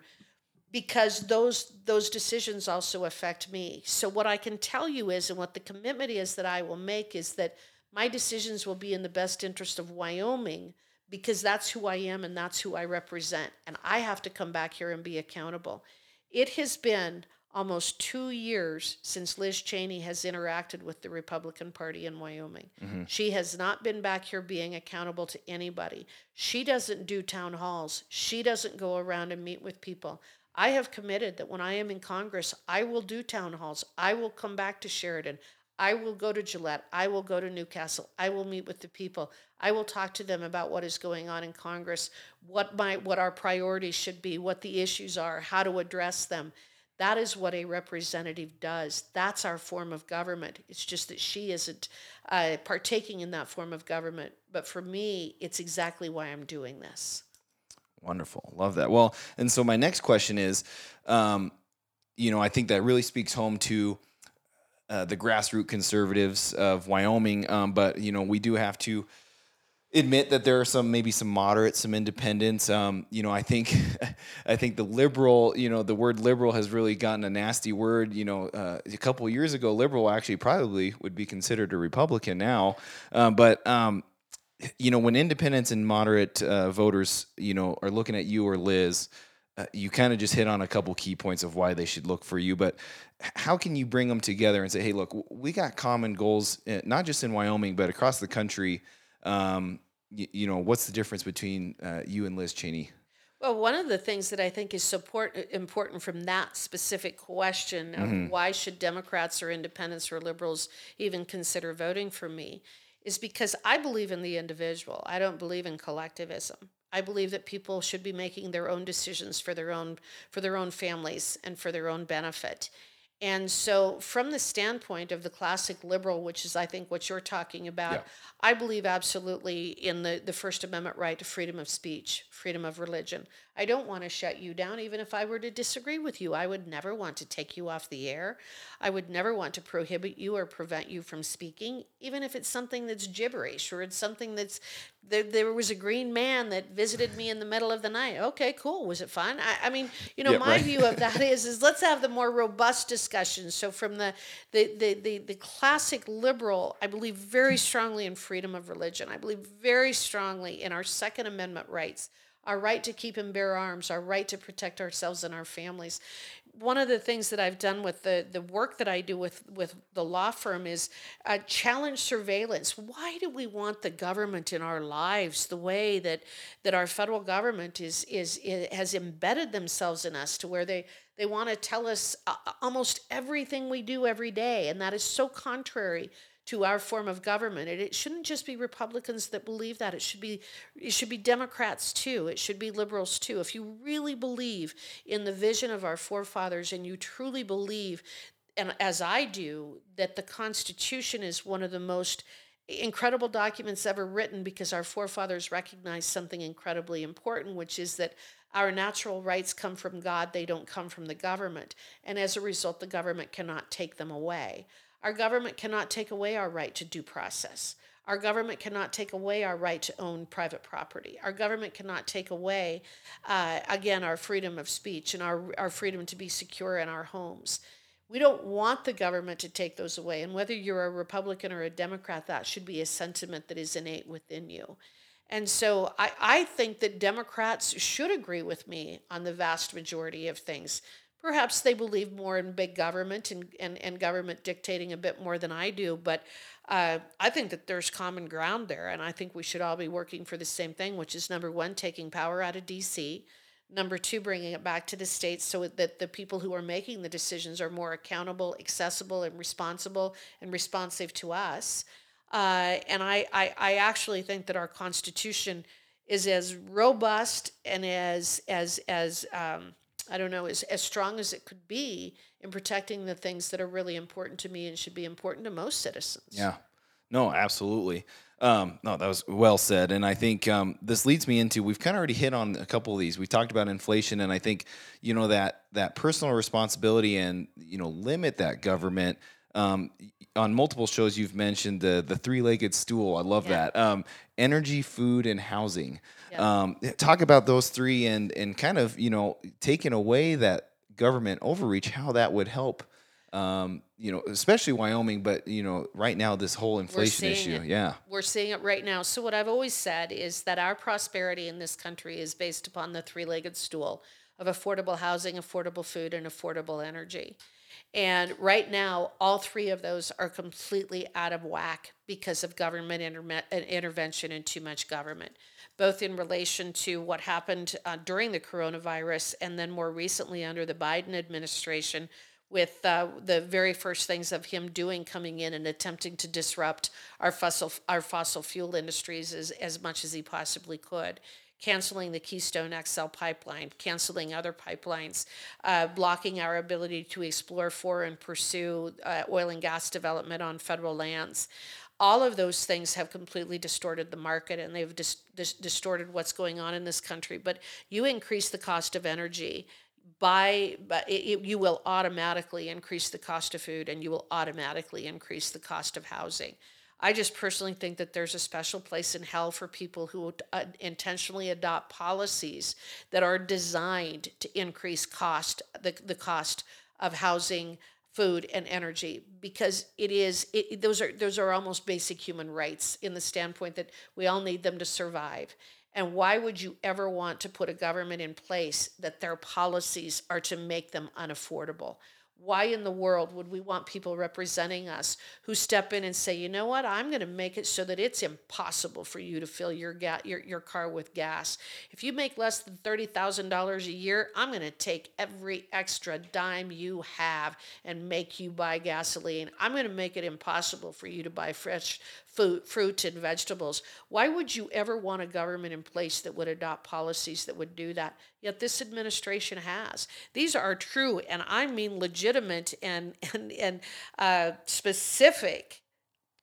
Because those those decisions also affect me. So what I can tell you is, and what the commitment is that I will make is that my decisions will be in the best interest of Wyoming because that's who I am and that's who I represent, and I have to come back here and be accountable. It has been almost two years since Liz Cheney has interacted with the Republican Party in Wyoming. Mm-hmm. She has not been back here being accountable to anybody. She doesn't do town halls. She doesn't go around and meet with people. I have committed that when I am in Congress, I will do town halls. I will come back to Sheridan. I will go to Gillette. I will go to Newcastle. I will meet with the people. I will talk to them about what is going on in Congress, what my what our priorities should be, what the issues are, how to address them. That is what a representative does. That's our form of government. It's just that she isn't uh, partaking in that form of government. But for me, it's exactly why I'm doing this. Wonderful. Love that. Well, and so my next question is, um, you know, I think that really speaks home to uh, the grassroots conservatives of Wyoming. Um, but you know, we do have to admit that there are some maybe some moderates, some independents. Um, you know, I think *laughs* I think the liberal, you know, the word liberal has really gotten a nasty word. You know, uh, a couple years ago, liberal actually probably would be considered a Republican now. Um, but um, you know, when independents and moderate uh, voters, you know, are looking at you or Liz, uh, you kind of just hit on a couple key points of why they should look for you. But how can you bring them together and say, hey, look, we got common goals, uh, not just in Wyoming, but across the country. Um, y- you know, what's the difference between uh, you and Liz Cheney? Well, one of the things that I think is support, important from that specific question of why should Democrats or independents or liberals even consider voting for me is because I believe in the individual. I don't believe in collectivism. I believe that people should be making their own decisions for their own for their own families and for their own benefit. And so, from the standpoint of the classic liberal, which is, I think, what you're talking about, Yeah. I believe absolutely in the, the First Amendment right to freedom of speech, freedom of religion. I don't want to shut you down, even if I were to disagree with you. I would never want to take you off the air. I would never want to prohibit you or prevent you from speaking, even if it's something that's gibberish or it's something that's. There, there was a green man that visited me in the middle of the night. Okay, cool. Was it fun? I, I mean, you know, Yeah, my right. view of that is is let's have the more robust discussion. So from the the, the the the classic liberal, I believe very strongly in freedom of religion. I believe very strongly in our Second Amendment rights, our right to keep and bear arms, our right to protect ourselves and our families. One of the things that I've done with the, the work that I do with, with the law firm is uh, challenge surveillance. Why do we want the government in our lives the way that that our federal government is is, is has embedded themselves in us to where they they want to tell us uh, almost everything we do every day, and that is so contrary to our form of government. And it shouldn't just be Republicans that believe that. It should be it should be Democrats too. It should be liberals too. If you really believe in the vision of our forefathers and you truly believe and as I do that the Constitution is one of the most incredible documents ever written because our forefathers recognized something incredibly important, which is that our natural rights come from God, they don't come from the government. And as a result, the government cannot take them away. Our government cannot take away our right to due process. Our government cannot take away our right to own private property. Our government cannot take away, uh, again, our freedom of speech and our, our freedom to be secure in our homes. We don't want the government to take those away. And whether you're a Republican or a Democrat, that should be a sentiment that is innate within you. And so I, I think that Democrats should agree with me on the vast majority of things. Perhaps they believe more in big government and, and, and government dictating a bit more than I do, but uh, I think that there's common ground there. And I think we should all be working for the same thing, which is number one, taking power out of DC. Number two, bringing it back to the states so that the people who are making the decisions are more accountable, accessible, and responsible and responsive to us. Uh, and I, I, I actually think that our Constitution is as robust and as as as um, I don't know as as strong as it could be in protecting the things that are really important to me and should be important to most citizens. Yeah, no, absolutely. Um, no, that was well said, and I think um, this leads me into we've kind of already hit on a couple of these. We talked about inflation, and I think you know that that personal responsibility and you know limit that government. Um, on multiple shows, you've mentioned the the three legged stool. I love yeah. that. Um, energy, food, and housing. Yeah. Um, talk about those three and and kind of you know taking away that government overreach, how that would help. Um, you know, especially Wyoming, but you know, right now this whole inflation issue, it. yeah, we're seeing it right now. So what I've always said is that our prosperity in this country is based upon the three-legged stool of affordable housing, affordable food, and affordable energy. And right now, all three of those are completely out of whack because of government inter- uh, intervention and too much government, both in relation to what happened uh, during the coronavirus and then more recently under the Biden administration with uh, the very first things of him doing coming in and attempting to disrupt our fossil our fossil fuel industries as, as much as he possibly could canceling the Keystone XL pipeline, canceling other pipelines, uh, blocking our ability to explore for and pursue uh, oil and gas development on federal lands. All of those things have completely distorted the market and they've dis- dis- distorted what's going on in this country. But you increase the cost of energy by, it, it, you will automatically increase the cost of food and you will automatically increase the cost of housing. I just personally think that there's a special place in hell for people who uh, intentionally adopt policies that are designed to increase cost the, the cost of housing, food, and energy because it is it, those are those are almost basic human rights in the standpoint that we all need them to survive. And why would you ever want to put a government in place that their policies are to make them unaffordable? Why in the world would we want people representing us who step in and say, you know what, I'm going to make it so that it's impossible for you to fill your, ga- your, your car with gas. If you make less than $30,000 a year, I'm going to take every extra dime you have and make you buy gasoline. I'm going to make it impossible for you to buy fresh food, fruit and vegetables. Why would you ever want a government in place that would adopt policies that would do that? Yet this administration has. These are true, and I mean legitimate and and and uh, specific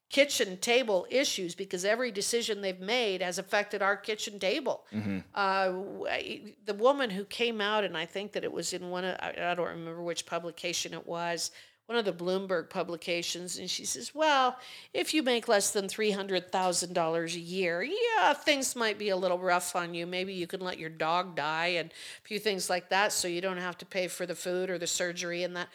kitchen table issues because every decision they've made has affected our kitchen table. Mm-hmm. Uh, the woman who came out, and I think that it was in one of, I don't remember which publication it was, one of the Bloomberg publications, and she says, Well, if you make less than $300,000 a year, yeah, things might be a little rough on you. Maybe you can let your dog die and a few things like that so you don't have to pay for the food or the surgery and that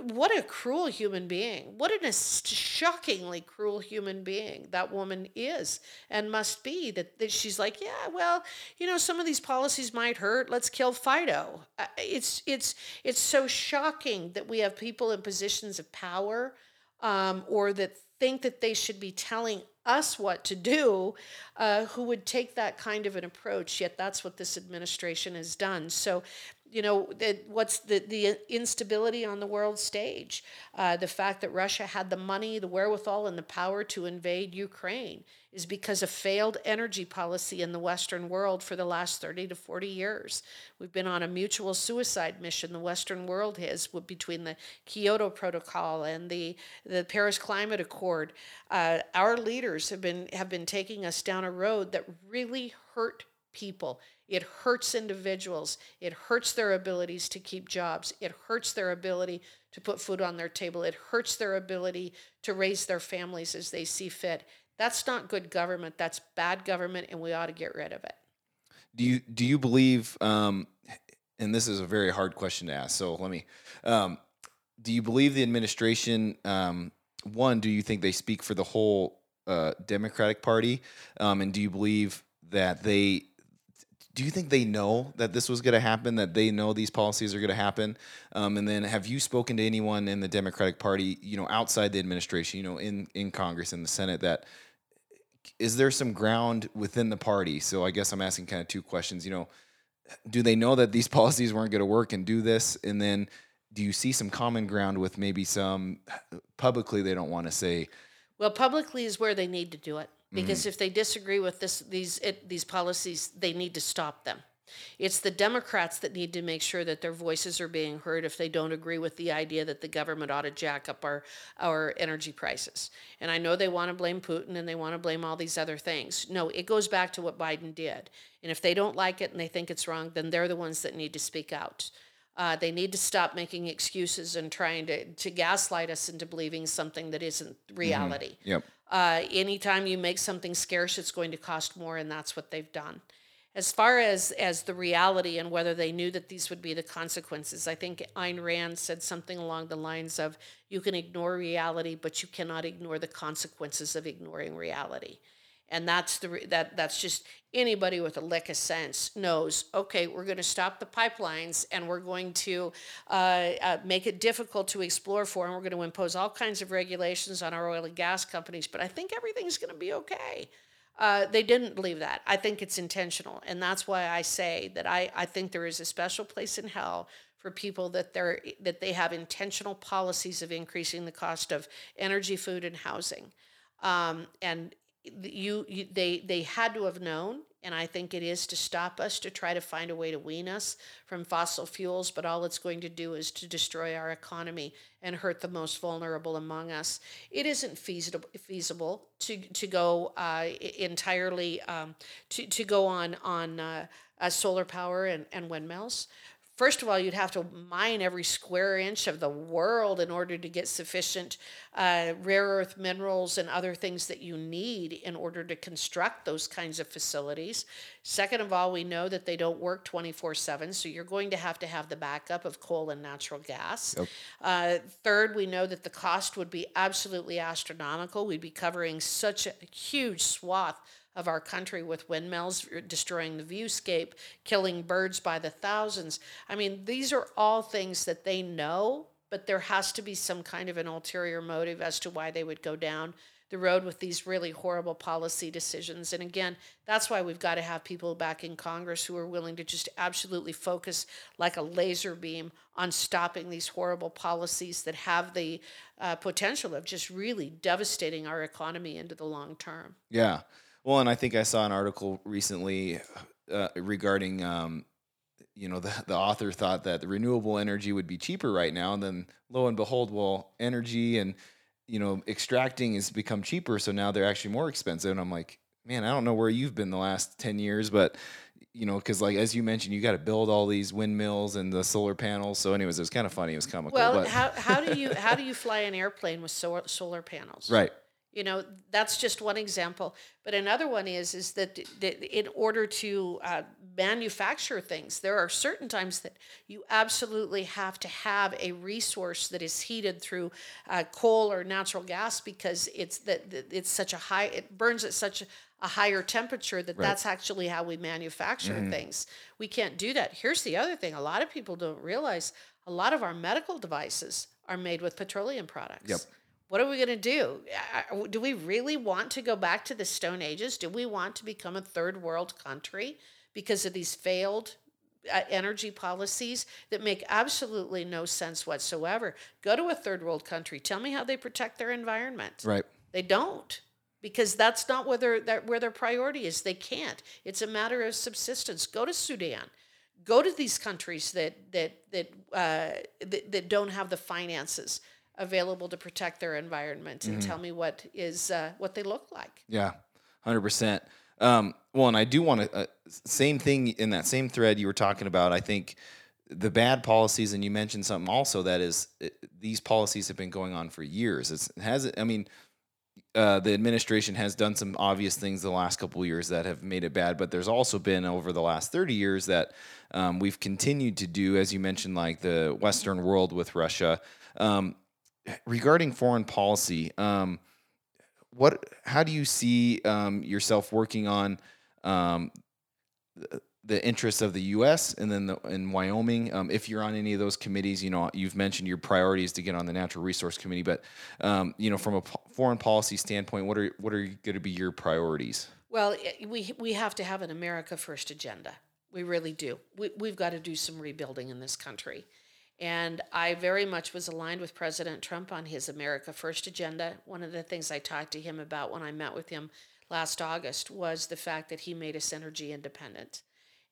what a cruel human being. What a shockingly cruel human being that woman is and must be. That, that she's like, yeah, well, you know, some of these policies might hurt. Let's kill Fido. Uh, it's it's it's so shocking that we have people in positions of power um, or that think that they should be telling us what to do uh, who would take that kind of an approach. Yet that's what this administration has done. So you know, the, what's the, the instability on the world stage? Uh, the fact that Russia had the money, the wherewithal, and the power to invade Ukraine is because of failed energy policy in the Western world for the last 30 to 40 years. We've been on a mutual suicide mission, the Western world has, between the Kyoto Protocol and the, the Paris Climate Accord. Uh, our leaders have been, have been taking us down a road that really hurt people. It hurts individuals. It hurts their abilities to keep jobs. It hurts their ability to put food on their table. It hurts their ability to raise their families as they see fit. That's not good government. That's bad government, and we ought to get rid of it. Do you do you believe? Um, and this is a very hard question to ask. So let me. Um, do you believe the administration? Um, one, do you think they speak for the whole uh, Democratic Party? Um, and do you believe that they do you think they know that this was going to happen that they know these policies are going to happen? Um, and then have you spoken to anyone in the democratic party you know outside the administration you know in in congress and the senate that is there some ground within the party? So i guess i'm asking kind of two questions you know do they know that these *laughs* policies weren't going to work and do this? And then do you see some common ground with maybe some publicly they don't want to say? Well publicly is where they need to do it because mm-hmm. if they disagree with this these it, these policies they need to stop them it's the democrats that need to make sure that their voices are being heard if they don't agree with the idea that the government ought to jack up our our energy prices and i know they want to blame putin and they want to blame all these other things no it goes back to what biden did and if they don't like it and they think it's wrong then they're the ones that need to speak out uh, they need to stop making excuses and trying to, to gaslight us into believing something that isn't reality. Mm-hmm. Yep. Uh, anytime you make something scarce, it's going to cost more, and that's what they've done. As far as as the reality and whether they knew that these would be the consequences, I think Ayn Rand said something along the lines of, "You can ignore reality, but you cannot ignore the consequences of ignoring reality." And that's the that that's just anybody with a lick of sense knows okay we're going to stop the pipelines and we're going to uh, uh, make it difficult to explore for and we're going to impose all kinds of regulations on our oil and gas companies but i think everything's going to be okay. Uh, they didn't believe that. I think it's intentional and that's why i say that I, I think there is a special place in hell for people that they're that they have intentional policies of increasing the cost of energy food and housing. Um, and you, you they they had to have known and i think it is to stop us to try to find a way to wean us from fossil fuels but all it's going to do is to destroy our economy and hurt the most vulnerable among us. It isn't feasible feasible to to go uh, entirely um, to, to go on on uh, uh, solar power and, and windmills First of all, you'd have to mine every square inch of the world in order to get sufficient uh, rare earth minerals and other things that you need in order to construct those kinds of facilities. Second of all, we know that they don't work 24 7, so you're going to have to have the backup of coal and natural gas. Yep. Uh, third, we know that the cost would be absolutely astronomical. We'd be covering such a huge swath of our country with windmills destroying the viewscape, killing birds by the thousands. I mean, these are all things that they know, but there has to be some kind of an ulterior motive as to why they would go down the road with these really horrible policy decisions. And again, that's why we've got to have people back in Congress who are willing to just absolutely focus like a laser beam on stopping these horrible policies that have the uh, potential of just really devastating our economy into the long term. Yeah. Well, and I think I saw an article recently uh, regarding, um, you know, the, the author thought that the renewable energy would be cheaper right now. And then lo and behold, well, energy and, you know, extracting has become cheaper. So now they're actually more expensive. And I'm like, man, I don't know where you've been the last 10 years, but, you know, because like as you mentioned, you got to build all these windmills and the solar panels. So, anyways, it was kind of funny. It was comical. Well, but. how, how do you *laughs* how do you fly an airplane with solar solar panels? Right. You know, that's just one example. But another one is is that, that in order to uh, manufacture things, there are certain times that you absolutely have to have a resource that is heated through uh, coal or natural gas because it's that it's such a high it burns at such a, higher temperature that right. that's actually how we manufacture mm-hmm. things. We can't do that. Here's the other thing: a lot of people don't realize a lot of our medical devices are made with petroleum products. Yep what are we going to do? Do we really want to go back to the Stone Ages? Do we want to become a third world country because of these failed uh, energy policies that make absolutely no sense whatsoever. Go to a third world country. Tell me how they protect their environment. Right. They don't because that's not where their that, where their priority is. They can't. It's a matter of subsistence. Go to Sudan. Go to these countries that that that uh, that, that don't have the finances available to protect their environment and tell me what is uh, what they look like. Yeah, hundred percent. Um, well, and I do want to uh, same thing in that same thread you were talking about. I think the bad policies, and you mentioned something also that is it, these policies have been going on for years. It's, it has I mean, uh, the administration has done some obvious things the last couple of years that have made it bad, but there's also been over the last 30 years that um, we've continued to do, as you mentioned, like the Western world with Russia. Um, regarding foreign policy, um, what, how do you see um, yourself working on um, the, interests of the U.S. and then the, in Wyoming? Um, if you're on any of those committees, you know you've mentioned your priorities to get on the Natural Resource Committee, but um, you know from a po- foreign policy standpoint, what are what are going to be your priorities? Well, we we have to have an America First agenda. We really do. We, we've got to do some rebuilding in this country. And I very much was aligned with President Trump on his America First agenda. One of the things I talked to him about when I met with him last August was the fact that he made us energy independent.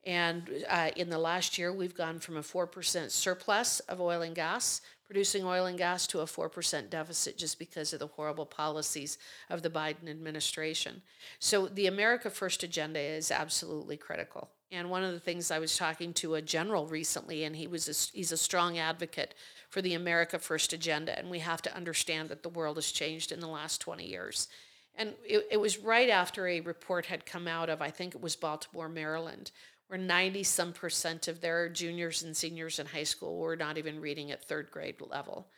And uh, in the last year, we've gone from a 4% surplus of oil and gas, producing oil and gas, to a 4% deficit just because of the horrible policies of the Biden administration. So the America First agenda is absolutely critical. And one of the things I was talking to a general recently, and he was a, he's a strong advocate for the America First agenda. And we have to understand that the world has changed in the last 20 years. And it, it was right after a report had come out of, I think it was Baltimore, Maryland, where 90 some percent of their juniors and seniors in high school were not even reading at third grade level.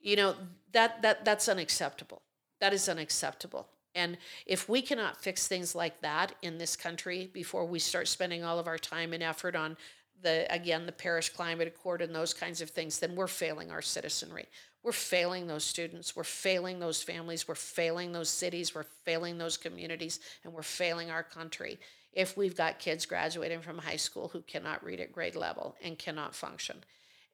You know, that, that that's unacceptable. That is unacceptable. And if we cannot fix things like that in this country before we start spending all of our time and effort on the again the Paris Climate Accord and those kinds of things, then we're failing our citizenry. We're failing those students. We're failing those families. We're failing those cities. We're failing those communities, and we're failing our country if we've got kids graduating from high school who cannot read at grade level and cannot function.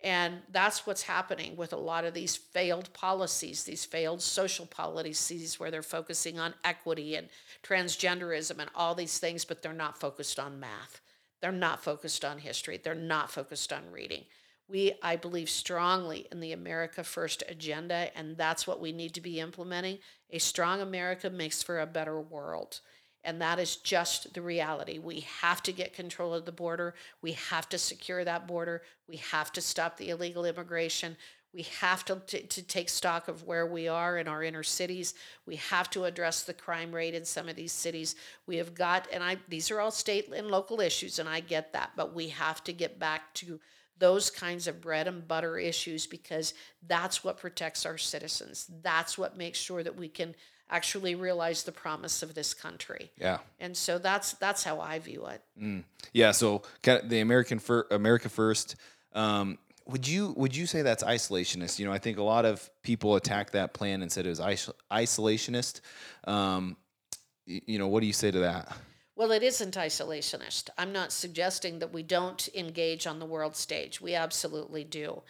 And that's what's happening with a lot of these failed policies, these failed social policies where they're focusing on equity and transgenderism and all these things, but they're not focused on math. They're not focused on history. They're not focused on reading. We, I believe strongly in the America First agenda, and that's what we need to be implementing. A strong America makes for a better world. And that is just the reality. We have to get control of the border. We have to secure that border. We have to stop the illegal immigration. We have to, to, to, take stock of where we are in our inner cities. We have to address the crime rate in some of these cities. We have got, and I these are all state and local issues, and I get that, but we have to get back to those kinds of bread and butter issues because that's what protects our citizens. That's what makes sure that we can actually realize the promise of this country. Yeah. And so that's that's how I view it. Mm. Yeah. So the American fir- America first. Um, would you would you say that's isolationist? You know, I think a lot of people attacked that plan and said it was is- isolationist. Um, you know, what do you say to that? Well, it isn't isolationist. I'm not suggesting that we don't engage on the world stage. We absolutely do.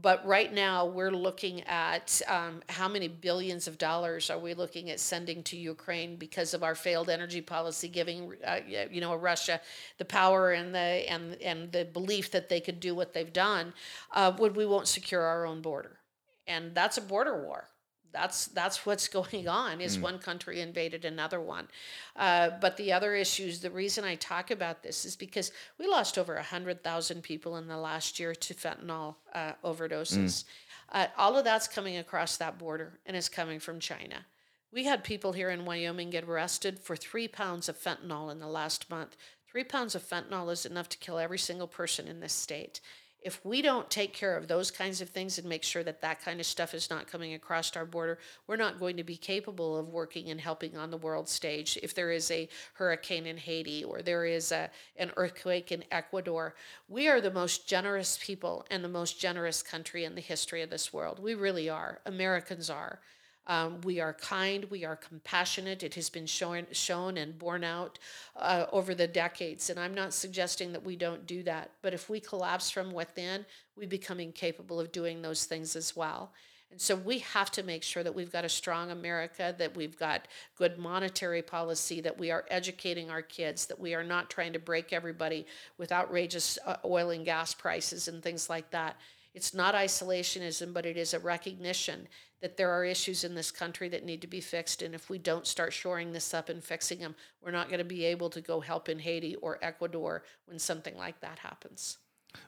But right now, we're looking at um, how many billions of dollars are we looking at sending to Ukraine because of our failed energy policy, giving uh, you know Russia the power and the and and the belief that they could do what they've done, uh, would we won't secure our own border, and that's a border war that's that's what's *laughs* going on is mm. one country invaded another one. Uh, but the other issues the reason i talk about this is because we lost over 100000 people in the last year to fentanyl uh, overdoses. Mm. uh, all of that's coming across that border and is coming from china. We had people here in wyoming get arrested for three pounds of fentanyl in the last month. Three pounds of fentanyl is enough to kill every single person in this state if we don't take care of those kinds of things and make sure that that kind of stuff is not coming across our border, we're not going to be capable of working and helping on the world stage. If there is a hurricane in Haiti or there is a, an earthquake in Ecuador, we are the most generous people and the most generous country in the history of this world. We really are. Americans are. Um, we are kind, we are compassionate. It has been shown, shown and borne out uh, over the decades. And I'm not suggesting that we don't do that. But if we collapse from within, we become incapable of doing those things as well. And so we have to make sure that we've got a strong America, that we've got good monetary policy, that we are educating our kids, that we are not trying to break everybody with outrageous uh, oil and gas prices and things like that. It's not isolationism, but it is a recognition that there are issues in this country that need to be fixed. And if we don't start shoring this up and fixing them, we're not going to be able to go help in Haiti or Ecuador when something like that happens.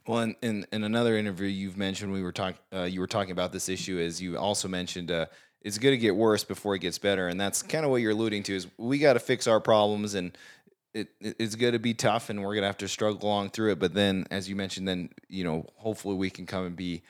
Well, in, in, in another interview you've mentioned we were talking uh, you were talking about this issue is you also mentioned uh, it's going to get worse before it gets better, and that's kind of what you're alluding to is we got to fix our problems and. It, it's going to be tough and we're going to have to struggle along through it but then as you mentioned then you know hopefully we can come and be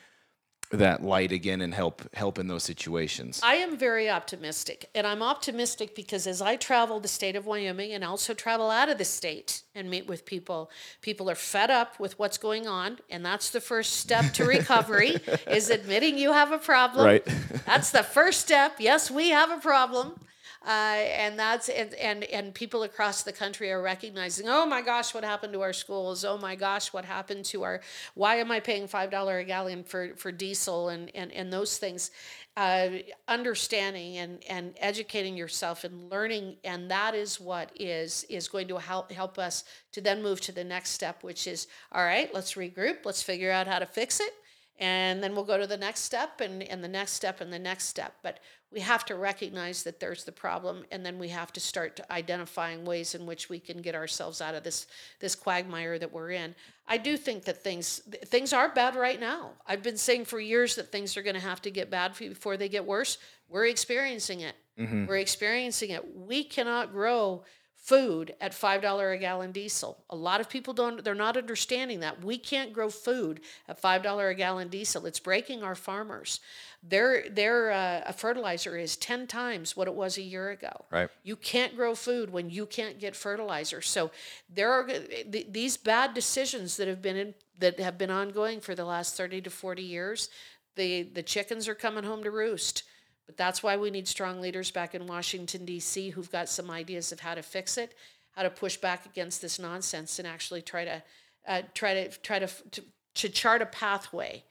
that light again and help help in those situations. I am very optimistic, and I'm optimistic because as I travel the state of Wyoming and also travel out of the state and meet with people, people are fed up with what's going on, and that's the first step to recovery *laughs* is admitting you have a problem. Right. that's the first step. Yes, we have a problem. Uh, and that's and, and and people across the country are recognizing oh my gosh what happened to our schools? Oh my gosh what happened to our why am i paying five dollar a gallon for for diesel and and, and those things? Uh, understanding and and educating yourself and learning and that is what is is going to help help us to then move to the next step which is all right let's regroup let's figure out how to fix it and then we'll go to the next step and, and the next step and the next step. But we have to recognize that there's the problem and then we have to start identifying ways in which we can get ourselves out of this this quagmire that we're in. I do think that things things are bad right now. I've been saying for years that things are going to have to get bad before they get worse. We're experiencing it. Mm-hmm. we're experiencing it. We cannot grow food at $5 a gallon diesel. A lot of people don't they're not understanding that. We can't grow food at $5 a gallon diesel. It's breaking our farmers. Their their uh, fertilizer is 10 times what it was a year ago. Right. You can't grow food when you can't get fertilizer. So there are th- these bad decisions that have been in, that have been ongoing for the last 30 to 40 years. The the chickens are coming home to roost but that's why we need strong leaders back in Washington, D.C., who've got some ideas of how to fix it, how to push back against this nonsense, and actually try to uh, try to try to, to to chart a pathway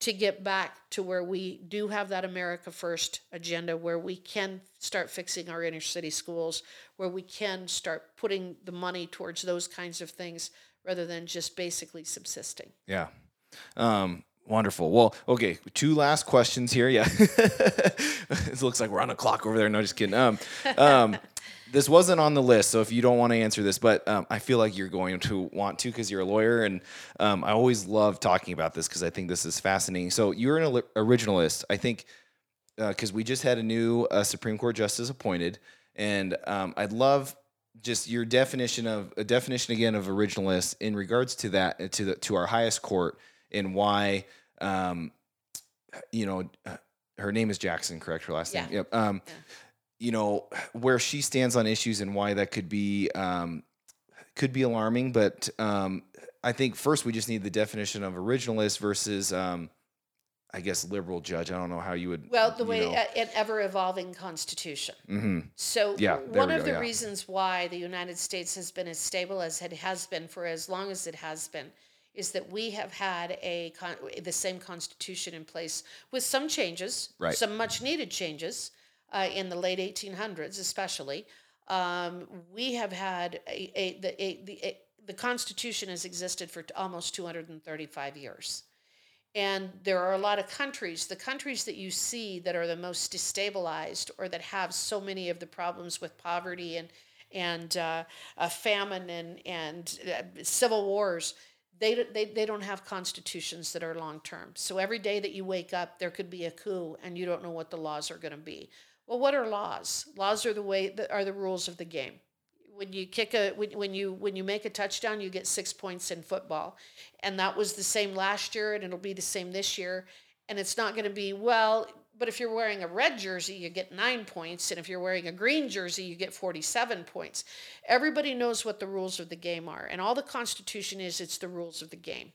to get back to where we do have that America First agenda, where we can start fixing our inner city schools, where we can start putting the money towards those kinds of things rather than just basically subsisting. Yeah. Um, Wonderful. Well, okay, two last questions here. Yeah, *laughs* it looks like we're on a clock over there. No, just kidding. Um, um, *laughs* this wasn't on the list, so if you don't want to answer this, but um, I feel like you're going to want to because you're a lawyer, and um, I always love talking about this because I think this is fascinating. So you're an originalist, I think, because uh, we just had a new uh, Supreme Court justice appointed, and um, I'd love just your definition of a definition again of originalist in regards to that to the to our highest court and why, um, you know, her name is Jackson, correct? Her last yeah. name. Yep. Um, yeah. You know where she stands on issues and why that could be um, could be alarming, but um, I think first we just need the definition of originalist versus, um, I guess, liberal judge. I don't know how you would. Well, the way know. an ever evolving constitution. Mm-hmm. So, yeah, one of go, the yeah. reasons why the United States has been as stable as it has been for as long as it has been is that we have had a con- the same constitution in place with some changes, right. some much needed changes uh, in the late 1800s, especially. Um, we have had a, a, the, a, the, a, the Constitution has existed for almost 235 years. And there are a lot of countries, the countries that you see that are the most destabilized or that have so many of the problems with poverty and, and uh, famine and, and uh, civil wars they, they, they don't have constitutions that are long term. So every day that you wake up, there could be a coup, and you don't know what the laws are going to be. Well, what are laws? Laws are the way that are the rules of the game. When you kick a when, when you when you make a touchdown, you get six points in football, and that was the same last year, and it'll be the same this year. And it's not going to be well but if you're wearing a red jersey, you get nine points. And if you're wearing a green jersey, you get 47 points. Everybody knows what the rules of the game are. And all the Constitution is, it's the rules of the game.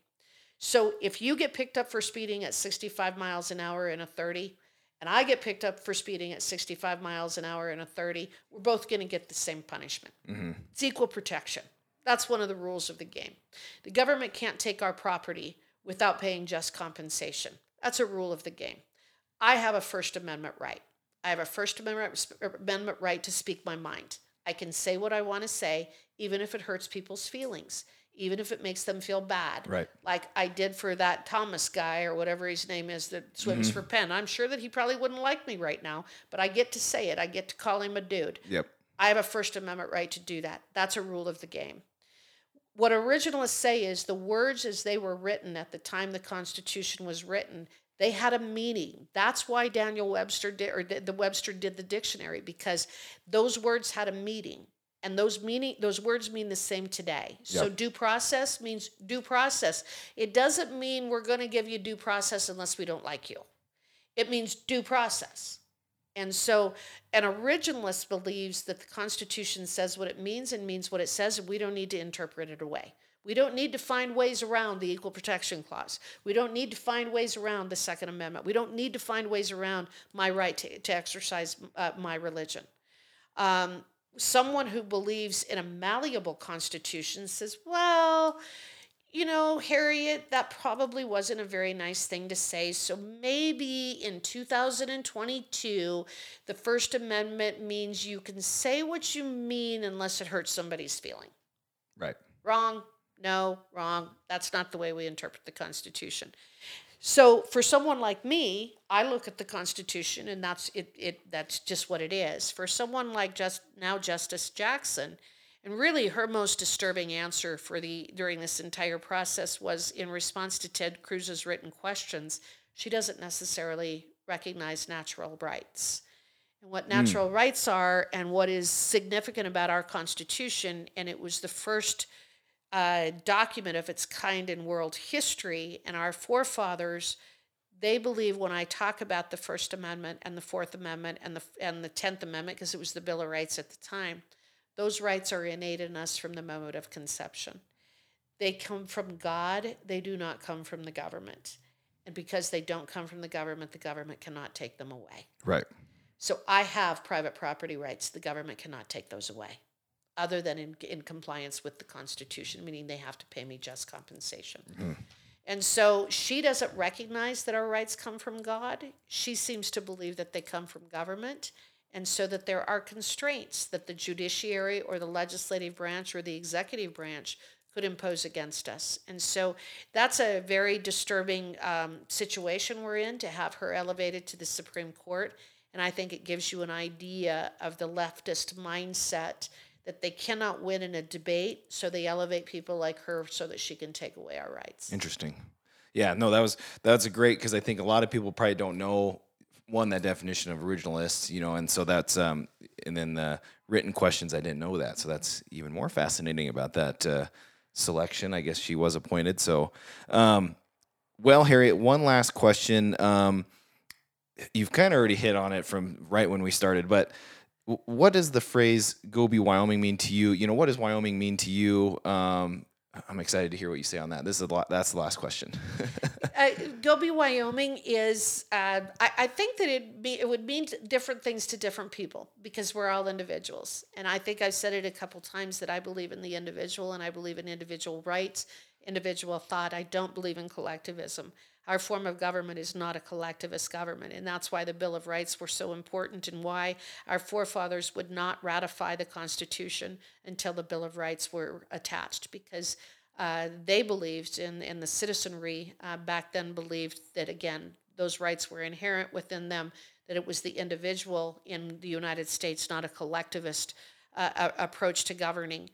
So if you get picked up for speeding at 65 miles an hour in a 30, and I get picked up for speeding at 65 miles an hour in a 30, we're both going to get the same punishment. Mm-hmm. It's equal protection. That's one of the rules of the game. The government can't take our property without paying just compensation. That's a rule of the game. I have a First Amendment right. I have a First Amendment, er, Amendment right to speak my mind. I can say what I want to say, even if it hurts people's feelings, even if it makes them feel bad. Right. Like I did for that Thomas guy or whatever his name is that swims mm-hmm. for Penn. I'm sure that he probably wouldn't like me right now, but I get to say it. I get to call him a dude. Yep. I have a First Amendment right to do that. That's a rule of the game. What originalists say is the words as they were written at the time the Constitution was written, they had a meaning. That's why Daniel Webster did, or the Webster did the dictionary because those words had a meaning, and those meaning, those words mean the same today. So due process means due process. It doesn't mean we're going to give you due process unless we don't like you. It means due process. And so an originalist believes that the Constitution says what it means and means what it says, and we don't need to interpret it away. We don't need to find ways around the Equal Protection Clause. We don't need to find ways around the Second Amendment. We don't need to find ways around my right to, to exercise uh, my religion. Um, someone who believes in a malleable constitution says, well, you know, Harriet, that probably wasn't a very nice thing to say. So maybe in 2022, the First Amendment means you can say what you mean unless it hurts somebody's feeling. Right. Wrong. No, wrong. That's not the way we interpret the Constitution. So for someone like me, I look at the Constitution and that's it, it that's just what it is. For someone like just now Justice Jackson, and really her most disturbing answer for the during this entire process was in response to Ted Cruz's written questions, she doesn't necessarily recognize natural rights. And what hmm. natural rights are and what is significant about our Constitution, and it was the first uh, document of its kind in world history. And our forefathers, they believe when I talk about the First Amendment and the Fourth Amendment and the and the Tenth Amendment, because it was the Bill of Rights at the time, those rights are innate in us from the moment of conception. They come from God. They do not come from the government. And because they don't come from the government, the government cannot take them away. Right. So I have private property rights. The government cannot take those away, other than in, in compliance with the Constitution, meaning they have to pay me just compensation. And so she doesn't recognize that our rights come from God. She seems to believe that they come from government, and so that there are constraints that the judiciary or the legislative branch or the executive branch could impose against us. And so that's a very disturbing um, situation we're in to have her elevated to the Supreme Court. And I think it gives you an idea of the leftist mindset that they cannot win in a debate, so they elevate people like her so that she can take away our rights. Interesting. Yeah, no, that was that's a great because I think a lot of people probably don't know one that definition of originalists, you know, and so that's um and then the written questions I didn't know that, so that's even more fascinating about that uh, selection. I guess she was appointed. So, um, well, Harriet, one last question. Um, you've kind of already hit on it from right when we started, but what does the phrase "Go be Wyoming" mean to you? You know, what does Wyoming mean to you? Um, I'm excited to hear what you say on that. This is lot, that's the last question. *laughs* uh, Go Be, Wyoming is, uh, I, I think that it, be, it would mean different things to different people because we're all individuals. And I think I've said it a couple times that I believe in the individual and I believe in individual rights, individual thought. I don't believe in collectivism. Our form of government is not a collectivist government. And that's why the Bill of Rights were so important and why our forefathers would not ratify the Constitution until the Bill of Rights were attached because uh, they believed, and, and the citizenry uh, back then believed that, again, those rights were inherent within them, that it was the individual in the United States, not a collectivist uh, approach to governing.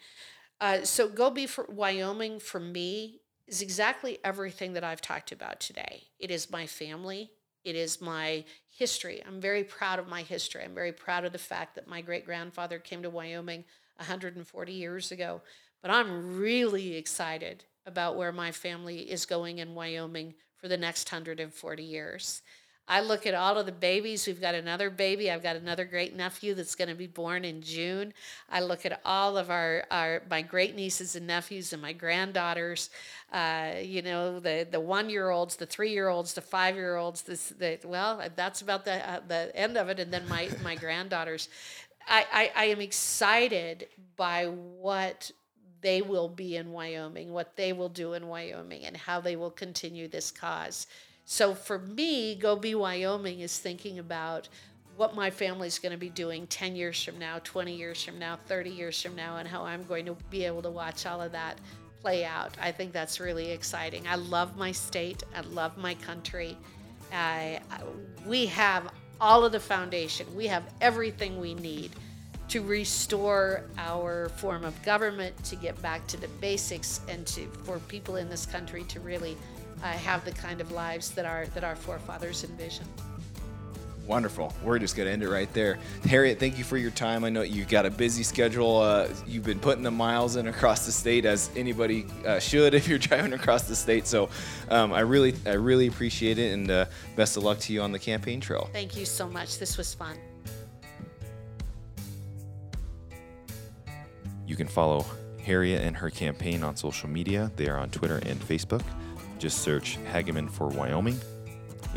Uh, so, Go Be for Wyoming for me is exactly everything that I've talked about today. It is my family, it is my history. I'm very proud of my history. I'm very proud of the fact that my great grandfather came to Wyoming 140 years ago. But I'm really excited about where my family is going in Wyoming for the next 140 years. I look at all of the babies. We've got another baby. I've got another great nephew that's going to be born in June. I look at all of our, our my great nieces and nephews and my granddaughters. Uh, you know, the the one year olds, the three year olds, the five year olds. This the well, that's about the uh, the end of it. And then my my granddaughters. I, I, I am excited by what they will be in Wyoming, what they will do in Wyoming, and how they will continue this cause. So for me, Go Be Wyoming is thinking about what my family's going to be doing 10 years from now, 20 years from now, 30 years from now, and how I'm going to be able to watch all of that play out. I think that's really exciting. I love my state, I love my country. Uh, we have all of the foundation, we have everything we need to restore our form of government, to get back to the basics, and to for people in this country to really uh, have the kind of lives that our that our forefathers envisioned. Wonderful. We're just going to end it right there. Harriet, thank you for your time. I know you've got a busy schedule. Uh, you've been putting the miles in across the state as anybody uh, should *laughs* if you're driving across the state. So um, I really, I really appreciate it, and uh, best of luck to you on the campaign trail. Thank you so much. This was fun. You can follow Harriet and her campaign on social media. They are on Twitter and Facebook. Just search Hageman for Wyoming.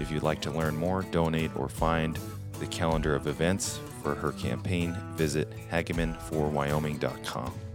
If you'd like to learn more, donate, or find the calendar of events for her campaign, visit hagemanforwyoming.com.